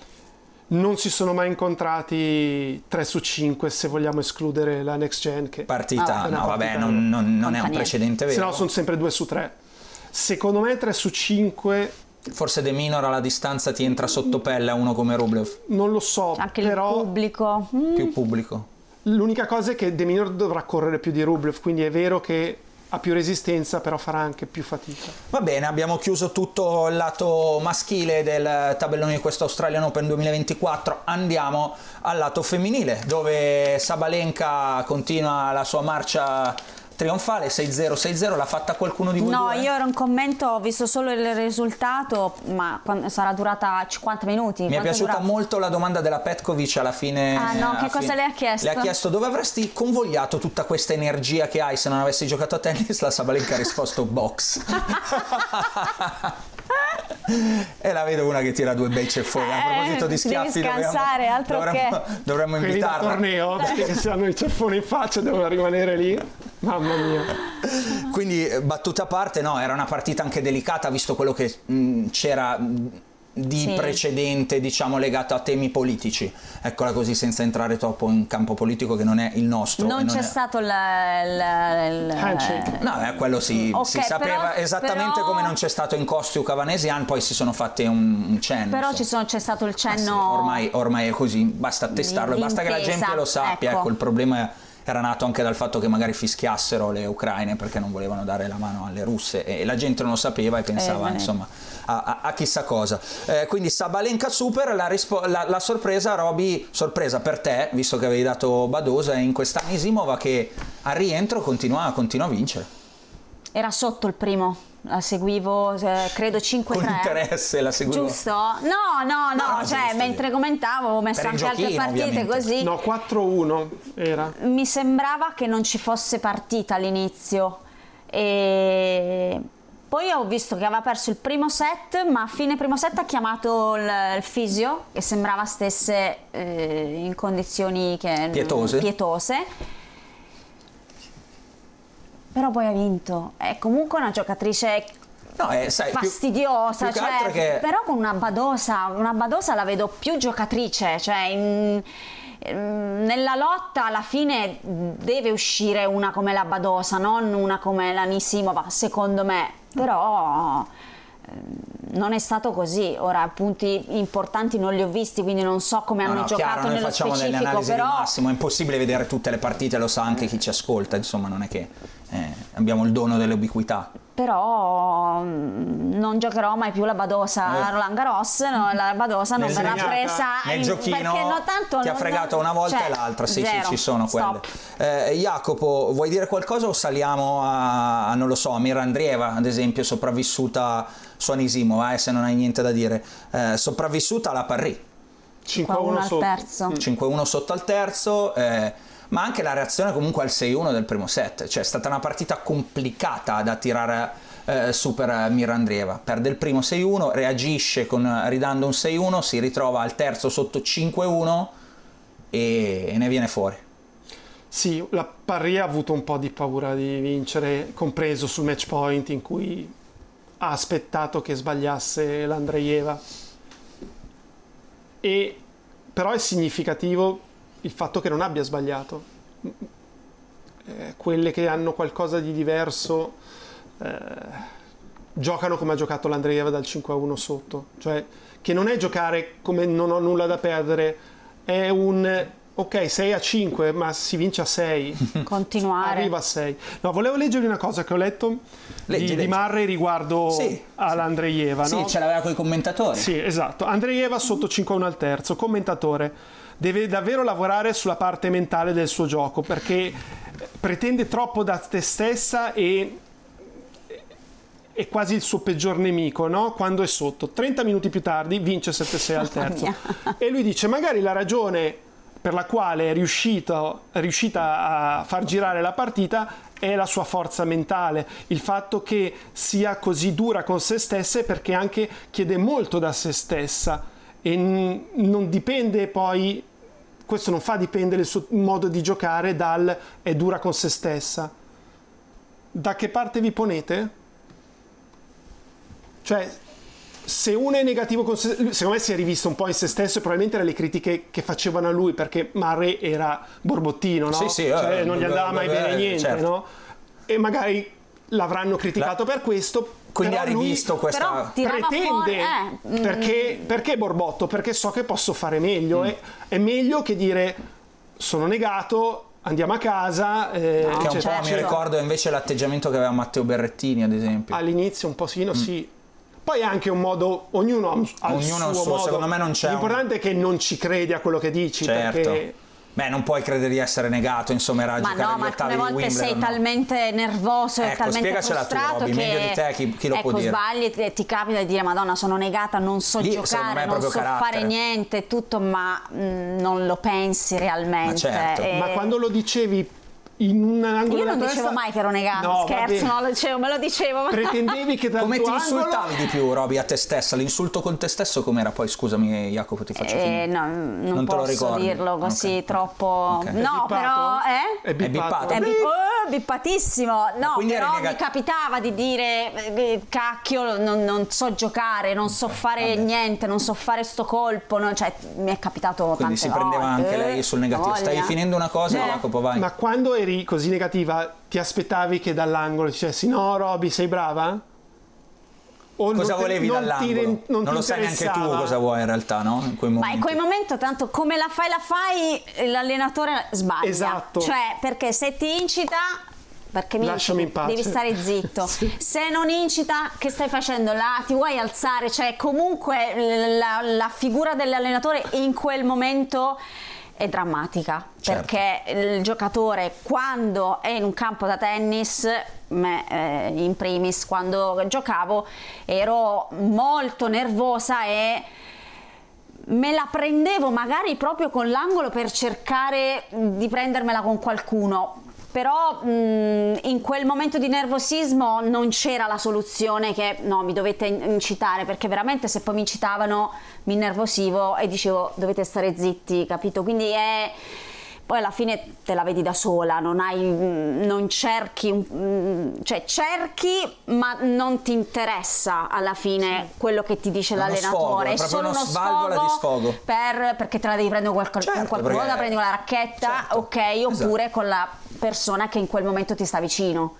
Non si sono mai incontrati 3 su 5 se vogliamo escludere la next gen che Partita, Ah, no vabbè, partita- non, non- non è un precedente se vero. no sono sempre 2 su 3 secondo me 3 su 5 Forse De Minor alla distanza ti entra sotto pelle a uno come Rublev, non lo so Anche però il pubblico. Mm. più pubblico. l'unica cosa è che De Minor dovrà correre più di Rublev quindi è vero che ha più resistenza però farà anche più fatica Va bene, abbiamo chiuso tutto il lato maschile del tabellone di questo Australian Open 2024. Andiamo al lato femminile, dove Sabalenka continua la sua marcia trionfale 6-0 6-0 l'ha fatta qualcuno di voi No, due? io ero in commento, ho visto solo il risultato, ma sarà durata 50 minuti. Mi è è piaciuta durata? molto la domanda della Petkovic alla fine. Ah, no, alla che cosa fine. le ha chiesto? Le ha chiesto dove avresti convogliato tutta questa energia che hai se non avessi giocato a tennis. La Sabalenka ha risposto box. e la vedo una che tira due bei ceffoni. A Eh, proposito di devi schiaffi, scansare, dovremmo, altro dovremmo, dovremmo quelli da invitarla. torneo perché se hanno i ceffoni in faccia devono rimanere lì mamma mia Quindi, eh, battuta a parte, no, era una partita anche delicata visto quello che mh, c'era mh, di Sì. precedente, diciamo, legato a temi politici. Eccola così, senza entrare troppo in campo politico che non è il nostro. e Non c'è è- stato il... il- Handshake. No, eh, quello si, Ok, si sapeva però- esattamente però- come non c'è stato in Costiuk Cavanesian, poi si sono fatti un, un cenno. Però sono- c'è stato il Ma sì, cenno... ormai, ormai è così, basta testarlo e basta che la gente lo sappia. ecco. Ecco, il problema era nato anche dal fatto che magari fischiassero le ucraine perché non volevano dare la mano alle russe e la gente non lo sapeva e pensava Eh, insomma a, a- a chissà cosa. Eh, quindi Sabalenka super, la, rispo- la- la sorpresa Roby, sorpresa per te, visto che avevi dato Badosa, in questa Nisimova che al rientro continua, continua a vincere. Era sotto il primo, la seguivo, eh, credo 5-3. Con interesse la seguivo. Giusto? No, no, no, No, cioè giusto, mentre sì. commentavo ho messo Per anche altre partite ovviamente. così. no 4-1 era Mi sembrava che non ci fosse partita all'inizio e poi ho visto che aveva perso il primo set, ma a fine primo set ha chiamato il, il fisio che sembrava stesse eh, in condizioni che- Pietose. pietose. Però poi ha vinto. È comunque una giocatrice No, eh, sai, più- fastidiosa, più che cioè, che- però con una badosa, una badosa la vedo più giocatrice, cioè in- nella lotta alla fine deve uscire una come la badosa, non una come la Nisimova, secondo me, però ehm, non è stato così, ora punti importanti non li ho visti, quindi non so come No, hanno no, giocato chiaro, noi nello facciamo delle analisi però di massimo, è impossibile vedere tutte le partite, lo sa anche chi ci ascolta, insomma non è che eh, abbiamo il dono dell'ubiquità. però mm, non giocherò mai più la Badosa Eh. Roland Garros, no, la Badosa non verrà presa Nel in- giochino perché no, tanto ti ha non- fregato una volta cioè, e l'altra, sì, zero. sì, ci sono quelle. Eh, Jacopo, vuoi dire qualcosa o saliamo a, a, non lo so, a Mira Andrieva, ad esempio, sopravvissuta su Anisimova, eh, se non hai niente da dire, Eh, sopravvissuta alla Parry. 5-1 al sotto terzo. 5-1 sotto al terzo, eh, ma anche la reazione comunque al 6-1 del primo set, cioè è stata una partita complicata da tirare, eh, eh, supera Mir Andrieva. Perde il primo 6-1, reagisce con, ridando un 6-1, si ritrova al terzo sotto 5-1 e, e ne viene fuori. Sì, la Parria ha avuto un po' di paura di vincere, compreso sul match point in cui ha aspettato che sbagliasse l'Andreieva. E però è significativo il fatto che non abbia sbagliato. Eh, quelle che hanno qualcosa di diverso eh, giocano come ha giocato l'Andreieva dal 5 a 1 sotto, cioè che non è giocare come non ho nulla da perdere, è un ok 6 a 5 ma si vince a 6 continuare arriva a 6 no volevo leggervi una cosa che ho letto Leggi, di, leggi. di Marre riguardo Sì, all'Andreieva Sì, no? ce l'aveva con i commentatori. Sì, esatto. Andreieva sotto 5-1 al terzo, commentatore. Deve davvero lavorare sulla parte mentale del suo gioco perché pretende troppo da te stessa e è quasi il suo peggior nemico, no? Quando è sotto. 30 minuti più tardi vince 7-6 al terzo. E lui dice magari la ragione per la quale è riuscito, è riuscita a far girare la partita è la sua forza mentale, il fatto che sia così dura con se stessa perché anche chiede molto da se stessa e n- non dipende poi, questo non fa dipendere il suo modo di giocare dal è dura con se stessa. Da che parte vi ponete? Cioè, se uno è negativo con se lui, secondo me si è rivisto un po' in se stesso e probabilmente erano le critiche che facevano a lui perché Murray era borbottino, no? Sì, sì, Cioè, eh, non gli andava mai eh, bene niente, certo. no? E magari l'avranno criticato per questo. Quindi però ha rivisto lui questa... Pretende fuori eh, mm, perché, perché borbotto? Perché so che posso fare meglio. È, è meglio che dire sono negato, andiamo a casa. eh, Che un po' mi ricordo invece l'atteggiamento che aveva Matteo Berrettini, ad esempio. All'inizio un po' sì, no, sì. Poi è anche un modo, ognuno ha un, Ognuno suo, suo, modo. secondo me non c'è un- L'importante è che non ci credi a quello che dici, Certo. perché Beh, non puoi credere di essere negato, insomma, era a ma giocare no, gli ma ottavi alcune di volte sei Wimbledon, no? talmente nervoso e Ecco, talmente spiegacela tu, frustrato Robby, che meglio di te, chi- chi lo ecco, può dire? sbagli e ti capita di dire Madonna sono negata, non so Lì, giocare, non so carattere. fare niente, tutto, ma mh, non lo pensi realmente. Ma certo. E- ma quando lo dicevi in un angolo Io non dicevo testa- mai che ero negata, No, scherzo, no, lo dicevo, me lo dicevo. Pretendevi che dal Come tuo ti angolo insultavi di più, Roby, a te stessa? L'insulto con te stesso com'era? Poi scusami, Jacopo, ti faccio Eh, finire. no, non, Non te lo posso dirlo così Ok. troppo. Ok. È No, bippato? però eh? È bippato. bippato. È bi- oh, bippatissimo, no, però mi capitava di dire eh, cacchio, non, non so giocare, non so fare vabbè. niente, non so fare sto colpo, no, cioè mi è capitato Quindi tante si prendeva volte, anche lei sul negativo. eh, voglia. finendo una cosa, Eh. Jacopo, vai. Ma quando eri così negativa, ti aspettavi che dall'angolo dicessi no, Roby, sei brava? O Cosa non volevi non ti dall'angolo? ren- non ti lo sai neanche tu cosa vuoi in realtà, no? In quei Ma in quel momento, tanto come la fai, la fai, l'allenatore sbaglia. Esatto. Cioè, perché se ti incita. Perché mi Lasciami in pace. devi stare zitto. Sì. Se non incita, che stai facendo? La, ti vuoi alzare? Cioè, comunque la, la figura dell'allenatore in quel momento è drammatica. Certo. Perché il giocatore, quando è in un campo da tennis, me, eh, in primis, quando giocavo, ero molto nervosa e me la prendevo magari proprio con l'angolo per cercare di prendermela con qualcuno. Però mh, in quel momento di nervosismo non c'era la soluzione che no, mi dovete in- incitare, perché veramente se poi mi incitavano mi innervosivo e dicevo dovete stare zitti, capito? Quindi è poi alla fine te la vedi da sola, non hai mh, non cerchi mh, cioè cerchi ma non ti interessa alla fine quello che ti dice È uno l'allenatore, sfogo, è è solo uno di sfogo. per- perché te la devi prendere con, qualche- Certo, qualcuno, perché- la prendi con la racchetta, Certo, ok, oppure esatto. con la persona che in quel momento ti sta vicino.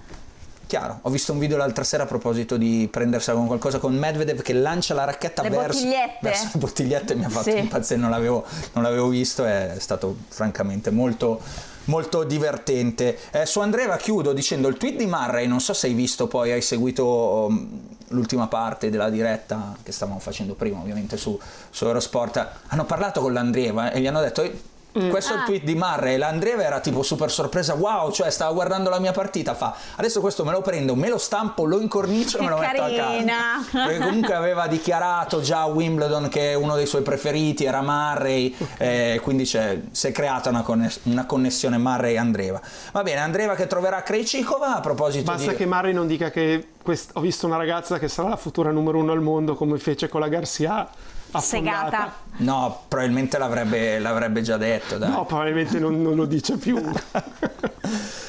Chiaro, ho visto un video l'altra sera a proposito di prendersela con qualcosa con Medvedev che lancia la racchetta Le verso, bottigliette? verso le bottigliette mi ha fatto Sì. impazzire, non l'avevo, non l'avevo visto, è stato francamente molto, molto divertente. Eh, su Andreva chiudo dicendo il tweet di Murray, non so se hai visto poi, hai seguito um, l'ultima parte della diretta che stavamo facendo prima ovviamente su, su Eurosport, hanno parlato con l'Andrieva e gli hanno detto... "Eh, Questo è il Ah. tweet di Murray. L'Andreva era tipo super sorpresa. Wow, cioè stava guardando la mia partita. Fa adesso questo me lo prendo, me lo stampo, lo incornicio e me lo metto a carina. casa. Perché comunque aveva dichiarato già a Wimbledon che uno dei suoi preferiti era Murray. eh, quindi c'è- si è creata una, conness- una connessione Murray-Andreva. Va bene, Andreva che troverà Krejcikova. A proposito Basta di. che Murray non dica che quest- ho visto una ragazza che sarà la futura numero uno al mondo come fece con la Garcia affondata. Segata. No, probabilmente l'avrebbe, l'avrebbe già detto. Dai. No, probabilmente non, non lo dice più.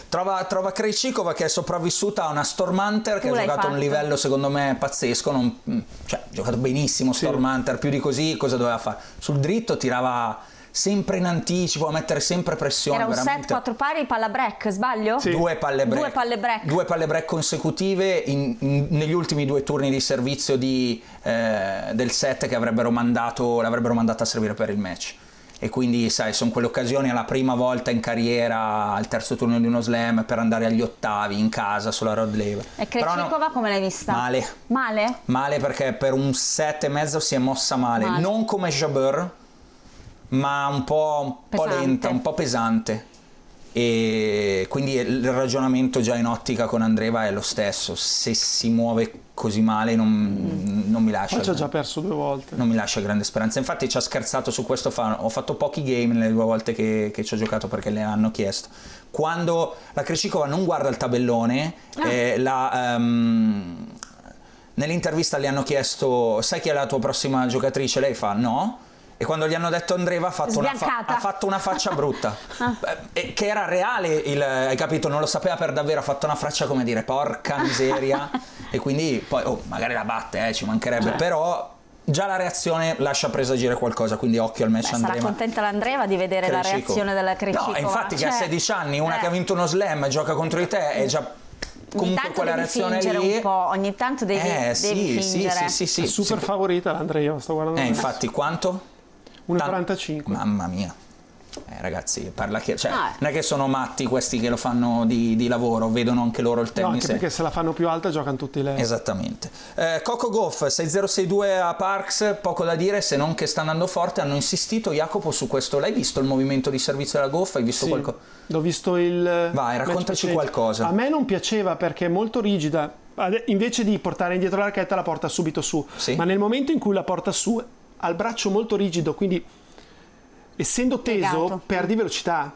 Trova, trova Krejcikova che è sopravvissuta a una Storm Hunter che Tu ha giocato a un fatto. livello secondo me pazzesco, non- cioè ha giocato benissimo Storm Hunter, più di così cosa doveva fare? Sul dritto tirava sempre in anticipo, a mettere sempre pressione. Era un veramente. set 4 pari palla break, sbaglio? Due palle break, Due palle break. Due palle break consecutive in- in- negli ultimi due turni di servizio di, eh, del set che avrebbero mandato, l'avrebbero mandato a servire per il match. E quindi, sai, sono quelle occasioni alla prima volta in carriera, al terzo turno di uno slam, per andare agli ottavi in casa sulla Rod Laver. E Però no- Krejcikova come l'hai vista? Male. Male? Male perché per un set e mezzo si è mossa male, Male. non come Jabeur, ma un po', un po' lenta, un po' pesante. E quindi il ragionamento già in ottica con Andreva è lo stesso. Se si muove così male non, non mi lascia. Poi ci ha già perso due volte. Non mi lascia grande speranza. Infatti ci ha scherzato su questo. fa- ho fatto pochi game nelle due volte che, che ci ho giocato perché le hanno chiesto. Quando la Krejcikova non guarda il tabellone, Ah. eh, la, ehm, nell'intervista le hanno chiesto: Sai chi è la tua prossima giocatrice? Lei fa no. E quando gli hanno detto Andreva ha fatto, una, fa- ha fatto una faccia brutta. Ah. Eh, e che era reale, il, hai capito? Non lo sapeva per davvero, ha fatto una faccia come dire porca miseria. e quindi poi, oh, magari la batte, eh, ci mancherebbe, però già la reazione lascia presagire qualcosa, quindi occhio al match Beh, sarà Andreva. contenta l'Andreva di vedere la Krejcikova. reazione della Krejcikova. No, infatti che a Cioè, 16 anni, una eh, che ha vinto uno slam, gioca contro di te, è già comunque quella devi reazione lì. un po', ogni tanto devi, Eh, devi sì, sì, fingere. sì, sì, sì, È super sì. favorita l'Andrea, sto guardando. Eh, adesso. infatti, quanto? 1,45. Mamma mia. Eh, ragazzi, parla che, cioè, Ah, eh. non è che sono matti questi che lo fanno di, di lavoro, vedono anche loro il No, tennis. anche perché se la fanno più alta giocano tutti lei. Esattamente. Eh, Coco Goff 6062 a Parks, poco da dire se non che sta andando forte. Hanno insistito, Jacopo, su questo. L'hai visto il movimento di servizio della Goff? Hai visto Sì, qualcosa? L'ho visto il. Vai, raccontaci qualcosa. A me non piaceva perché è molto rigida. Invece di portare indietro la racchetta, la porta subito su. Sì. Ma nel momento in cui la porta su, ha il braccio molto rigido, quindi essendo teso, Piegato. perdi velocità.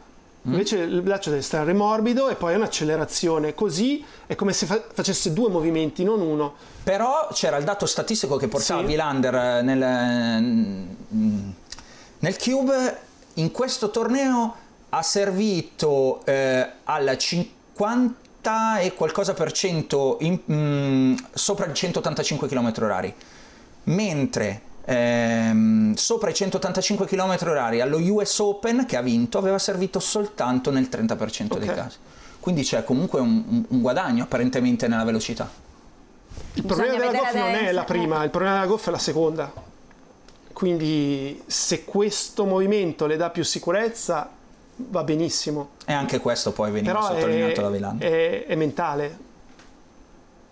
Mm. Invece il braccio deve stare morbido e poi è un'accelerazione. Così è come se fa- facesse due movimenti, non uno. Però c'era il dato statistico che portava Sì. Vilander eh, nel, mm, nel Cube. In questo torneo ha servito eh, al 50 e qualcosa per cento in- mm, sopra i 185 km orari. Mentre ehm, sopra i 185 km orari allo US Open che ha vinto aveva servito soltanto nel 30% dei Ok. casi. Quindi c'è comunque un, un- guadagno apparentemente nella velocità. Il problema Bisogna della vedere Goff non è la prima, il problema della Goff è la seconda. Quindi se questo movimento le dà più sicurezza va benissimo. E anche questo poi veniva Però sottolineato è, da Vilander. è- è mentale.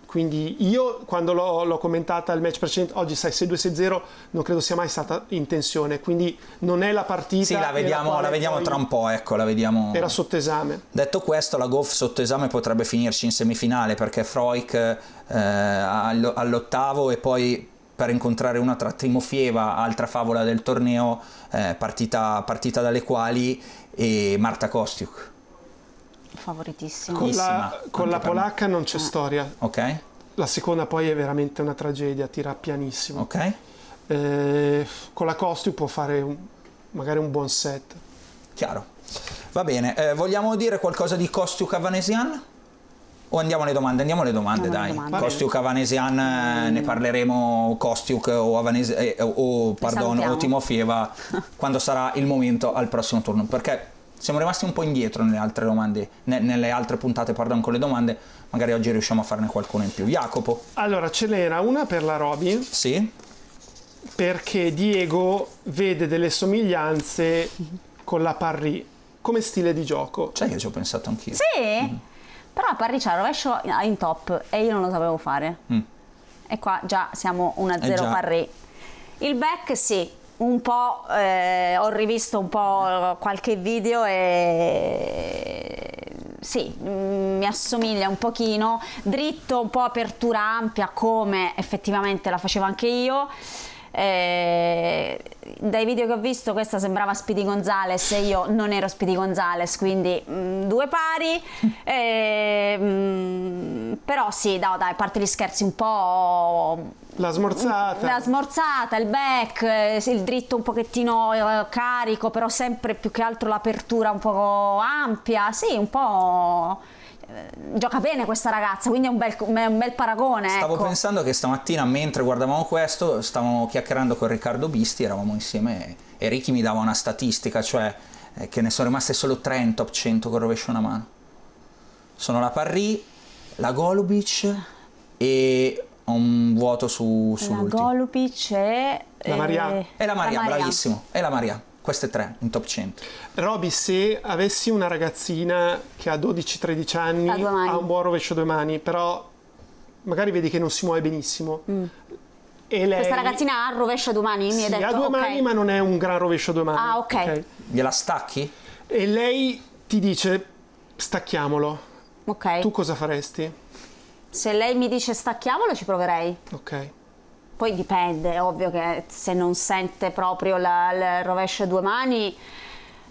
Quindi io quando l'ho, l'ho commentata il match precedente, oggi sai 6-2-6-0, non credo sia mai stata in tensione, quindi non è la partita Sì, la vediamo, la vediamo tra un po', ecco, la vediamo. Era sotto esame. Detto questo, la Goff sotto esame potrebbe finirci in semifinale perché Freuk eh, all- all'ottavo e poi per incontrare una tra Timofieva, altra favola del torneo, eh, partita, partita dalle quali, e Marta Kostiuk. Favoritissimo. Con la, con la polacca non c'è storia. Ok? La seconda poi è veramente una tragedia, tira pianissimo. Ok? Eh, con la Costi può fare un- magari un buon set. Chiaro. Va bene, eh, vogliamo dire qualcosa di Kostiuk Avanesian? O andiamo alle domande? Andiamo alle domande, Andiamo alle dai. domande. Kostiuk Avanesian, eh, ne parleremo Kostiuk o, Avanesi- eh, o, pardon, o Timofieva quando sarà il momento al prossimo turno. Perché siamo rimasti un po' indietro nelle altre domande, ne- nelle altre puntate, pardon, con le domande. Magari oggi riusciamo a farne qualcuna in più. Jacopo? Allora, ce n'era una per la Roby, Sì? perché Diego vede delle somiglianze con la Parry come stile di gioco. Sai che ci ho pensato anch'io. Sì, però a Parri c'ha il rovescio in top e io non lo sapevo fare. Mm. E qua già siamo 1-0 Eh già. Parri. Il back sì, un po' eh, ho rivisto un po' qualche video e sì, mm, mi assomiglia un pochino, dritto, un po' apertura ampia come effettivamente la facevo anche io. Eh, dai video che ho visto questa sembrava Speedy Gonzales e io non ero Speedy Gonzales quindi mh, mm, due pari. Eh, mh, mm, però sì no, dai a parte gli scherzi un po' la smorzata. la smorzata il back eh, il dritto un pochettino eh, carico però sempre più che altro l'apertura un po' ampia sì un po' gioca bene questa ragazza, quindi è un bel, un bel paragone. Stavo ecco. pensando che stamattina mentre guardavamo questo, stavamo chiacchierando con Riccardo Bisti, eravamo insieme e Ricky mi dava una statistica, cioè eh, che ne sono rimaste solo tre in top 100 con rovescio una mano. Sono la Parry, la Golubic e un vuoto su, sull'ultimo. La Golubic e... La Maria. Eh, e la Maria, la Maria. bravissimo. E la Maria. Queste tre in top 100. Roby, se avessi una ragazzina che ha 12-13 anni, Ha un buon rovescio a due mani, però magari vedi che non si muove benissimo. E lei, Mm. Questa ragazzina ha il rovescio a due mani? Mi sì, detto, ha due ok. mani, ma non è un gran rovescio a due mani. Ah, ok. Gliela stacchi? E lei ti dice, stacchiamolo. Ok. Tu cosa faresti? Se lei mi dice stacchiamolo ci proverei. Ok. Poi dipende, è ovvio che se non sente proprio la- il rovescio a due mani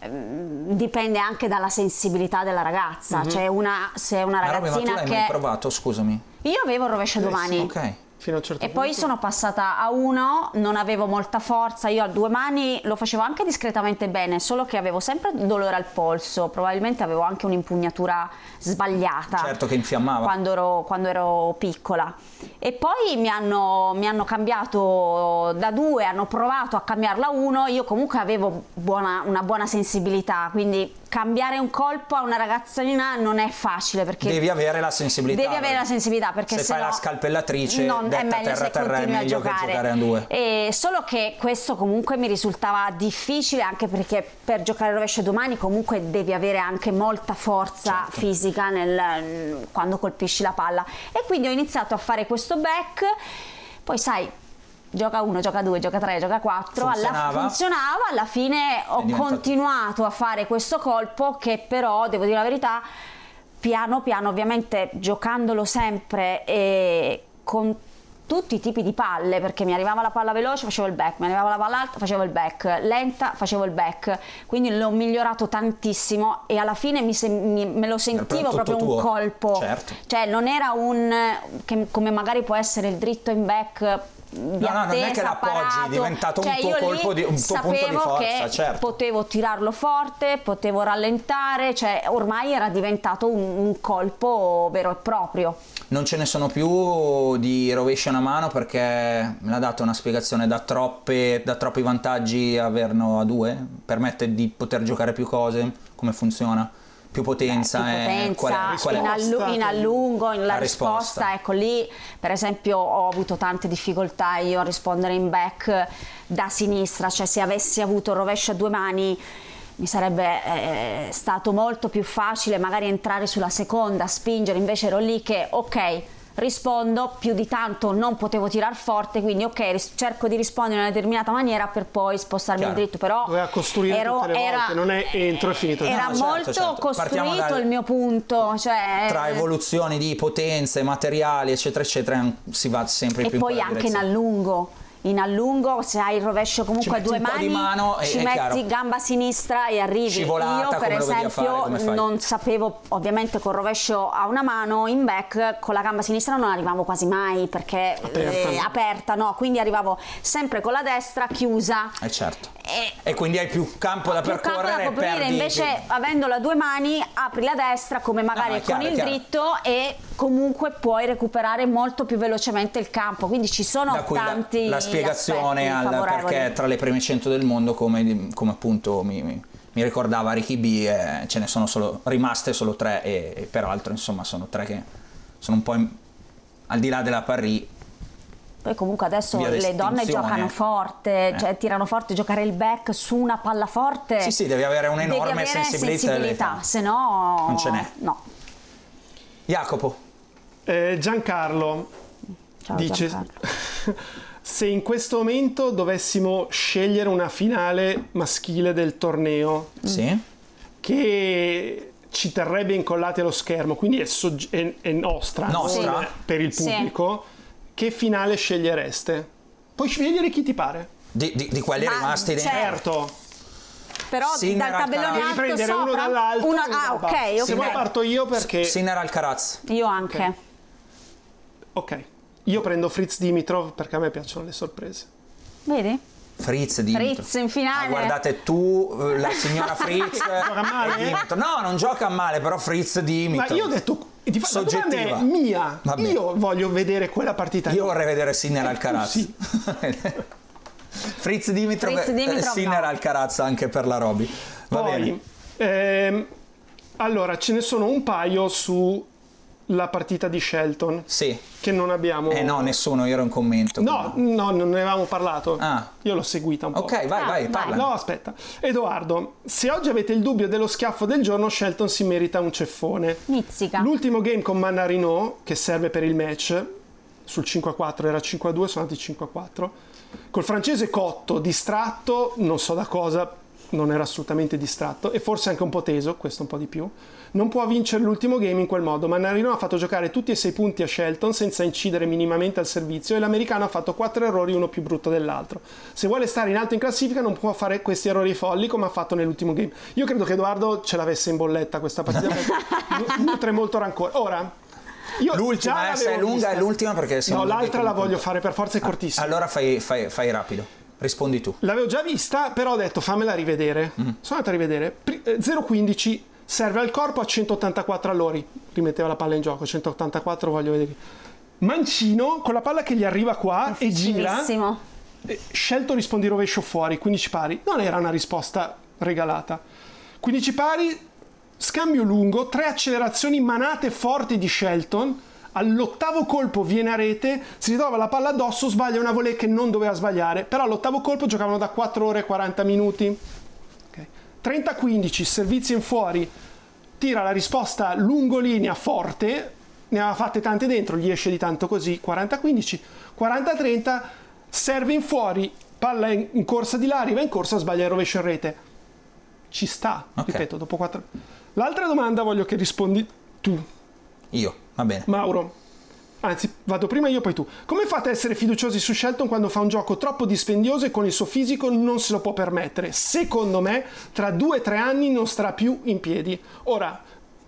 ehm, dipende anche dalla sensibilità della ragazza. Cioè una, se è una Roby, ma tu ragazzina l'hai che... mai provato, scusami. Io avevo il rovescio a due mani. Ok. Fino a un certo E punto. poi sono passata a uno, non avevo molta forza, io a due mani lo facevo anche discretamente bene, solo che avevo sempre dolore al polso, probabilmente avevo anche un'impugnatura sbagliata. Certo che infiammava. Quando ero, quando ero piccola. E poi mi hanno, mi hanno cambiato da due, hanno provato a cambiarla a uno, io comunque avevo buona- una buona sensibilità, quindi cambiare un colpo a una ragazzina non è facile perché Devi avere la sensibilità. Devi avere la sensibilità perché se se fai no la scalpellatrice, non, è meglio terra se terra è continui a meglio che giocare. giocare a due. E solo che questo comunque mi risultava difficile anche perché per giocare a rovescio domani comunque devi avere anche molta forza Certo. fisica nel- quando colpisci la palla. E quindi ho iniziato a fare questo back, poi sai gioca uno, gioca due, gioca tre, gioca quattro, alla, Funzionava. funzionava, alla fine ho diventato- continuato a fare questo colpo che però, devo dire la verità, piano piano, ovviamente giocandolo sempre e con tutti i tipi di palle, perché mi arrivava la palla veloce, facevo il back, mi arrivava la palla alta, facevo il back, lenta, facevo il back, quindi l'ho migliorato tantissimo e alla fine mi se- mi- me lo sentivo tutto proprio un tuo. colpo, Certo. cioè non era un, che- come magari può essere il dritto in back di No, no, non è che attesa, l'appoggi, è parato. diventato un Cioè, tuo io lì colpo di- un tuo punto di forza, che certo. potevo tirarlo forte, potevo rallentare, cioè ormai era diventato un, un colpo vero e proprio. Non ce ne sono più di rovescio a una mano perché me l'ha dato una spiegazione da, troppe, da troppi vantaggi averno a due, permette di poter giocare più cose, come funziona, più potenza. Più eh, potenza, qual è- qual è- in, allu- in allungo, in la La risposta. risposta. ecco lì per esempio ho avuto tante difficoltà io a rispondere in back da sinistra, cioè se avessi avuto il rovescio a due mani mi sarebbe eh, stato molto più facile magari entrare sulla seconda, spingere, invece ero lì che ok rispondo, più di tanto non potevo tirar forte, quindi ok ris- cerco di rispondere in una determinata maniera per poi spostarmi Chiaro. in dritto, però Doveva costruire ero- tutte le volte, era- non è entro e finito. Era No, certo, molto certo. Partiamo costruito dal- il mio punto, cioè Tra evoluzioni di potenze, materiali, eccetera, eccetera, si va sempre e più in poi quella anche in direzione. allungo. In allungo, se hai il rovescio comunque a due mani, mano ci metti chiaro. gamba sinistra e arrivi. Scivolata, Io, per fare, esempio, fai? non sapevo, ovviamente, col rovescio a una mano in back, con la gamba sinistra non arrivavo quasi mai perché Aperta, eh, no? aperta, no? Quindi arrivavo sempre con la destra chiusa. Eh certo. E E quindi hai più campo da più campo percorrere da e coprire, perdi- invece avendola a due mani apri la destra come magari è chiaro, con il chiaro. dritto e comunque puoi recuperare molto più velocemente il campo, quindi ci sono da qui la, tanti la spiegazione al perché tra le prime 100 del mondo come, come appunto mi, mi- mi ricordava Ricky B eh, ce ne sono solo, rimaste solo tre e, e peraltro insomma sono tre che sono un po' in- al di là della Parry Poi comunque adesso le donne giocano forte, Eh. cioè tirano forte, giocare il back su una palla forte. Sì, sì, devi avere un'enorme devi avere sensibilità sensibilità, se no Non ce n'è. No. Jacopo Eh, Giancarlo Ciao dice, Giancarlo. se in questo momento dovessimo scegliere una finale maschile del torneo Sì? che ci terrebbe incollati allo schermo, quindi è, sogg- è- è nostra, Nostra? non per il Sì. pubblico, che finale scegliereste? Puoi scegliere chi ti pare. Di, di- di quelli Ma rimasti dentro. Certo, Però Sinner, dal tabellone alto prendere uno sopra? dall'alto. Uno- uno ah, basso. ok, Se ok. vuoi parto io perché... Sinner Alcaraz. Io anche. Ok, io prendo Fritz Dimitrov perché a me piacciono le sorprese. Vedi? Fritz Dimitrov. Fritz in finale. Ah, guardate tu, eh, la signora Fritz. Gioca male? e Dimitrov. No, non gioca male, però Fritz Dimitrov. Ma io ho detto... Di fa- la domanda Soggettiva. è mia. Va bene. Io voglio vedere quella partita. Io vorrei vedere Sinner Alcaraz. Sì. Fritz Dimitrov, Fritz Dimitrov, eh, Sinner no. Alcaraz anche per la Roby. Va Poi, bene. ehm, allora, ce ne sono un paio sulla partita di Shelton Sì. che non abbiamo... Eh no, nessuno, io ero in commento. No, no, non ne avevamo parlato. Ah. Io l'ho seguita un po'. Ok, vai, Ah, vai, vai. parla. No, aspetta. Edoardo, se oggi avete il dubbio dello schiaffo del giorno, Shelton si merita un ceffone. Mizzica. L'ultimo game con Mannarino, che serve per il match, sul 5-4 era 5-2, sono andati 5-4. Col francese cotto, distratto, non so da cosa, non era assolutamente distratto, e forse anche un po' teso, questo un po' di più. Non può vincere l'ultimo game in quel modo. Mannarino ha fatto giocare tutti e sei punti a Shelton senza incidere minimamente al servizio e l'americano ha fatto quattro errori, uno più brutto dell'altro. Se vuole stare in alto in classifica non può fare questi errori folli come ha fatto nell'ultimo game. Io credo che Edoardo ce l'avesse in bolletta questa partita nutre molto rancore. Ora, io L'ultima, eh, se è l'avevo lunga vista. è l'ultima perché siamo No, l'altra la voglio fare per forza, è cortissima. Allora fai, fai- fai rapido. Rispondi tu. L'avevo già vista, però ho detto fammela rivedere. Mm. Sono andato a rivedere. Pri- eh, 0,15 serve al corpo a 184 all'ori. Rimetteva la palla in gioco, 184 voglio vedere. Mancino con la palla che gli arriva qua e gira. Eh, Scelto rispondi rovescio fuori, 15 pari. Non era una risposta regalata. 15 pari, scambio lungo, tre accelerazioni manate forti di Shelton. All'ottavo colpo viene a rete, si ritrova la palla addosso, sbaglia una volée che non doveva sbagliare. Però all'ottavo colpo giocavano da 4 ore e 40 minuti. Ok. 30-15, servizio in fuori, tira la risposta lungolinea forte, ne aveva fatte tante dentro, gli esce di tanto così, 40-15, 40-30, serve in fuori, palla in, in corsa di là, arriva in corsa, sbaglia il rovescio in rete. Ci sta, Ok. ripeto, dopo 4... L'altra domanda voglio che rispondi tu, Io, va bene. Mauro. Anzi, vado prima io, poi tu. Come fate a essere fiduciosi su Shelton quando fa un gioco troppo dispendioso e con il suo fisico non se lo può permettere? Secondo me, tra due o tre anni non starà più in piedi. Ora,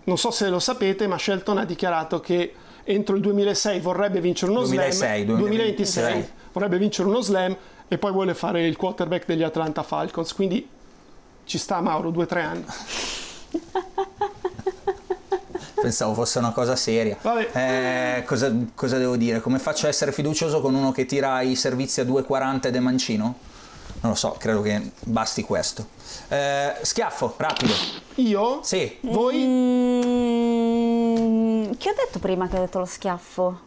non so se lo sapete, ma Shelton ha dichiarato che entro il 2006 vorrebbe vincere uno 2006, slam. 2026. 2026 vorrebbe vincere uno slam e poi vuole fare il quarterback degli Atlanta Falcons. Quindi ci sta Mauro, due o tre anni. Pensavo fosse una cosa seria. Vabbè. Eh, cosa, cosa devo dire? Come faccio a essere fiducioso con uno che tira i servizi a 2,40 ed è mancino? Non lo so, credo che basti questo. Eh, schiaffo, rapido. Io? Sì. Voi? Mm, chi ho detto prima che ho detto lo schiaffo?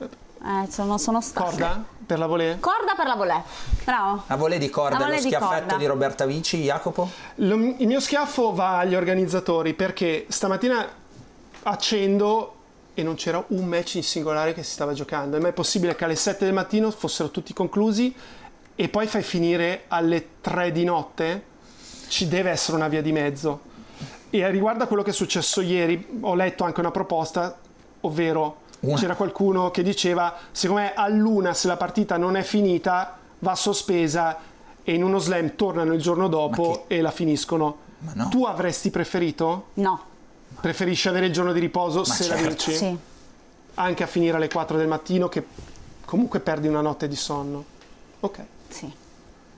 Eh, sono, sono stata. Corda? Per la volée? Corda per la volée. Bravo. La volée di corda, La lo volée di schiaffetto corda. di Roberta Vici, Jacopo? Lo- il mio schiaffo va agli organizzatori perché stamattina accendo e non c'era un match in singolare che si stava giocando. È mai possibile che alle 7 del mattino fossero tutti conclusi e poi fai finire alle 3 di notte? Ci deve essere una via di mezzo. E riguardo a quello che è successo ieri, ho letto anche una proposta, ovvero Una. c'era qualcuno che diceva, secondo me all'una se la partita non è finita va sospesa e in uno slam tornano il giorno dopo e la finiscono. Ma no. Tu avresti preferito? No. Preferisci avere il giorno di riposo se la certo. vinci? Sì. Anche a finire alle 4 del mattino che comunque perdi una notte di sonno. Ok. Sì.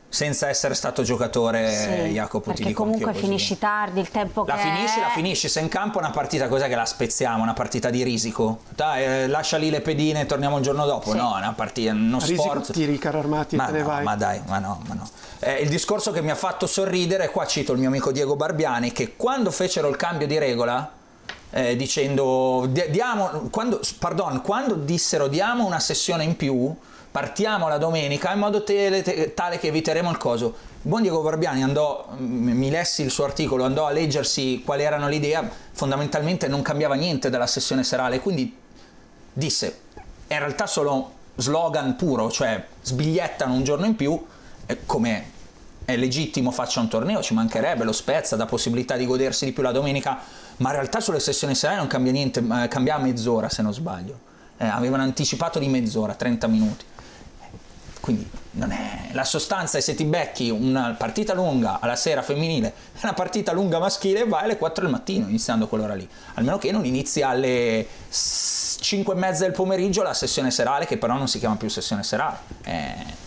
Senza essere stato giocatore, Sì, Jacopo, ti perché dico comunque finisci tardi, il tempo La che finisci, è... la finisci. Se in campo è una partita, cos'è che la spezziamo? Una partita di risico? Dai, eh, lascia lì le pedine e torniamo il giorno dopo. Sì. No, è una partita, uno risico sforzo. tiri i carri armati e Ma te ne no, vai. ma dai, ma no, ma no. Eh, il discorso che mi ha fatto sorridere, qua cito il mio amico Diego Barbiani, che quando fecero il cambio di regola, eh, dicendo, di- diamo, quando, pardon, quando dissero diamo una sessione in più, partiamo la domenica in modo tele- te- tale che eviteremo il coso. Buon Diego Barbiani andò, m- mi lessi il suo articolo, andò a leggersi quali erano le idee, fondamentalmente non cambiava niente dalla sessione serale, quindi disse, è in realtà solo slogan puro, cioè sbigliettano un giorno in più, come è legittimo faccia un torneo, ci mancherebbe, lo Spezza dà possibilità di godersi di più la domenica, ma in realtà sulle sessioni serali non cambia niente, eh, cambia a mezz'ora se non sbaglio. Eh, avevano anticipato di mezz'ora, 30 minuti. Quindi non è la sostanza è se ti becchi una partita lunga alla sera femminile e una partita lunga maschile vai alle 4 del mattino iniziando quell'ora lì. Almeno che non inizi alle 5 e mezza del pomeriggio la sessione serale che però non si chiama più sessione serale. Eh,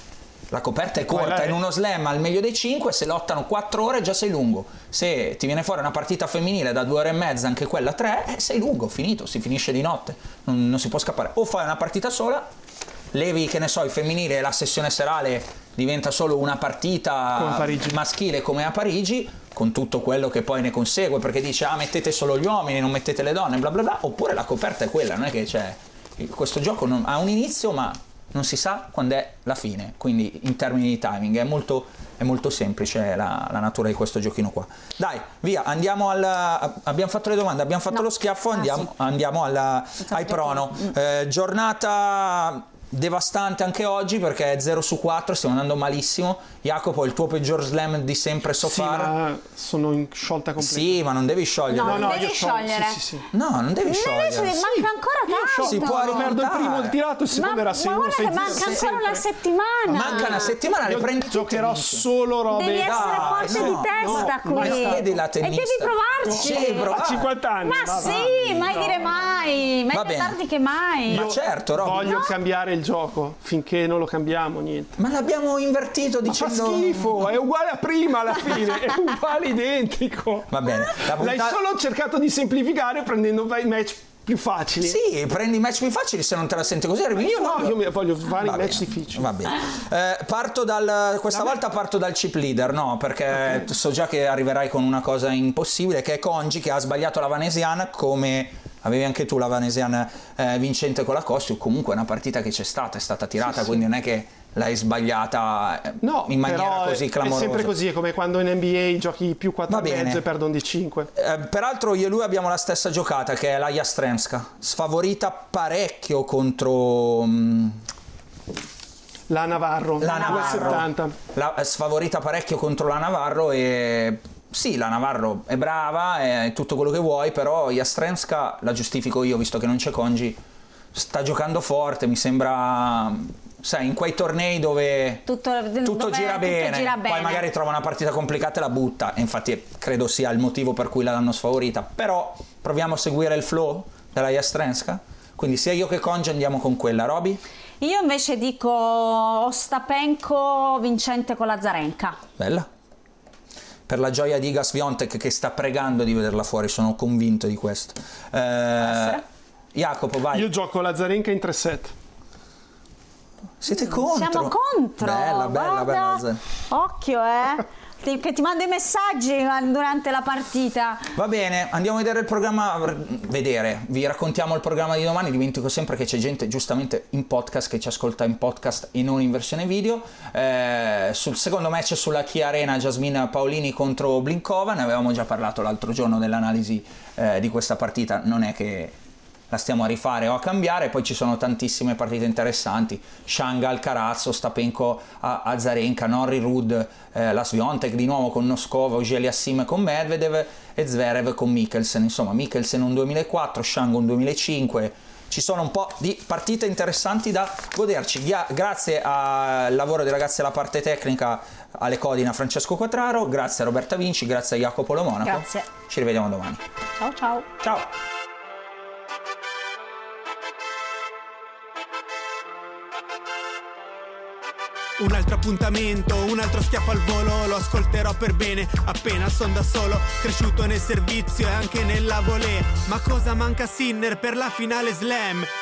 la coperta è corta, in uno slam al meglio dei 5, se lottano 4 ore già sei lungo. Se ti viene fuori una partita femminile da 2 ore e mezza, anche quella 3, eh, sei lungo, finito, si finisce di notte, non, non si può scappare. O fai una partita sola, levi, che ne so, il femminile e la sessione serale diventa solo una partita maschile come a Parigi, con tutto quello che poi ne consegue, perché dice ah mettete solo gli uomini, non mettete le donne, bla bla bla, oppure la coperta è quella, non è che c'è... Questo gioco non, ha un inizio ma non si sa quando è la fine, quindi in termini di timing è molto, è molto semplice la, la, natura di questo giochino qua. Dai, via, andiamo al... abbiamo fatto le domande, abbiamo fatto no. lo schiaffo, andiamo, ah, sì. andiamo alla, ai prono. Eh, giornata devastante anche oggi perché è 0 su 4, stiamo andando malissimo. Jacopo, il tuo peggior slam di sempre so sì, far. ma sono in sciolta completa. Sì, ma non devi sciogliere. No, no, non devi io sciogliere. Sì, sì, sì. No, non devi sciogliere. Invece manca ancora tanto. Si può Quando perdo il rimontare. primo il tirato, il secondo Ma, era ma segno, guarda manca ancora una settimana. Manca una settimana, le prendi giocherò solo robe Devi essere Dai, forte no, di testa no, qui. ma vedi la e tennista. devi provarci. Sì, provare. a 50 anni. Ma sì, mai dire mai. Meglio bene. tardi che mai. Ma certo, Roby. Voglio cambiare il gioco, finché non lo cambiamo niente. Ma l'abbiamo invertito Ma fa dicendo... schifo, è uguale a prima alla fine, è uguale identico. Va bene. La L'hai puntata- solo cercato di semplificare prendendo i match più facili. Sì, prendi i match più facili se non te la senti così. arrivi Io no, io voglio fare i Va match bene, difficili. Va bene. Eh, parto dal, questa volta parto dal chip leader, no, perché so già che arriverai con una cosa impossibile, che è Congi che ha sbagliato la Vanesiana come avevi anche tu la Vanesiana eh, vincente con la Costi, comunque è una partita che c'è stata, è stata tirata, quindi non è che l'hai sbagliata eh, No, in maniera così è clamorosa. sempre così, è come quando in NBA giochi più 4 Va e bene. mezzo e perdono di 5. Eh, peraltro io e lui abbiamo la stessa giocata che è la Jastremska, sfavorita parecchio contro mm, La Navarro, la Navarro. 2,70. La, è sfavorita parecchio contro la Navarro e sì, la Navarro è brava, è tutto quello che vuoi, però Jastremska la giustifico io visto che non c'è Congi, sta giocando forte, mi sembra sai, in quei tornei dove Tutto, tutto dove gira, tutto bene, gira poi bene. magari trova una partita complicata e la butta, e infatti credo sia il motivo per cui l'hanno sfavorita, però proviamo a seguire il flow della Jastrenska, quindi sia io che Congi andiamo con quella, Roby? Io invece dico Ostapenko vincente con la Zarenka. Bella. Per la gioia di Igas Viontek che sta pregando di vederla fuori, sono convinto di questo. Eh, Jacopo, vai. Io gioco la Zarenka in 3 set. Siete contro? Siamo contro. Bella, bella, guarda. bella. Occhio, eh. Che ti mando i messaggi durante la partita. Va bene, andiamo a vedere il programma. Vedere, vi raccontiamo il programma di domani. Dimentico sempre che c'è gente giustamente in podcast che ci ascolta in podcast e non in versione video. Eh, sul secondo match sulla Kia Arena, Jasmine Paolini contro Blinkova. Ne avevamo già parlato l'altro giorno dell'analisi eh, di questa partita. Non è che la stiamo a rifare o a cambiare, poi ci sono tantissime partite interessanti, Shanga Alcaraz, Ostapenko a, a Zarenka, Norri Rud, eh, la Sviontek di nuovo con Noskova, Ogeli Assim con Medvedev e Zverev con Mikkelsen, insomma Mikkelsen un 2004, Shanga un 2005, ci sono un po' di partite interessanti da goderci, grazie al lavoro dei ragazzi alla parte tecnica, alle codine a Francesco Quattraro, grazie a Roberta Vinci, grazie a Jacopo Lo Monaco, Grazie. ci rivediamo domani, Ciao ciao. ciao! Un altro appuntamento, un altro schiaffo al volo, lo ascolterò per bene, appena son da solo, cresciuto nel servizio e anche nella volée. Ma cosa manca Sinner per la finale slam?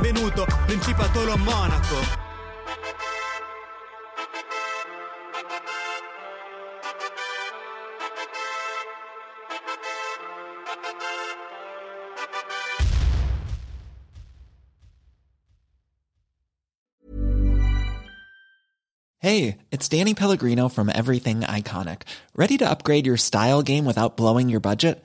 benvenuto, a Monaco. Hey, it's Danny Pellegrino from Everything Iconic. Ready to upgrade your style game without blowing your budget?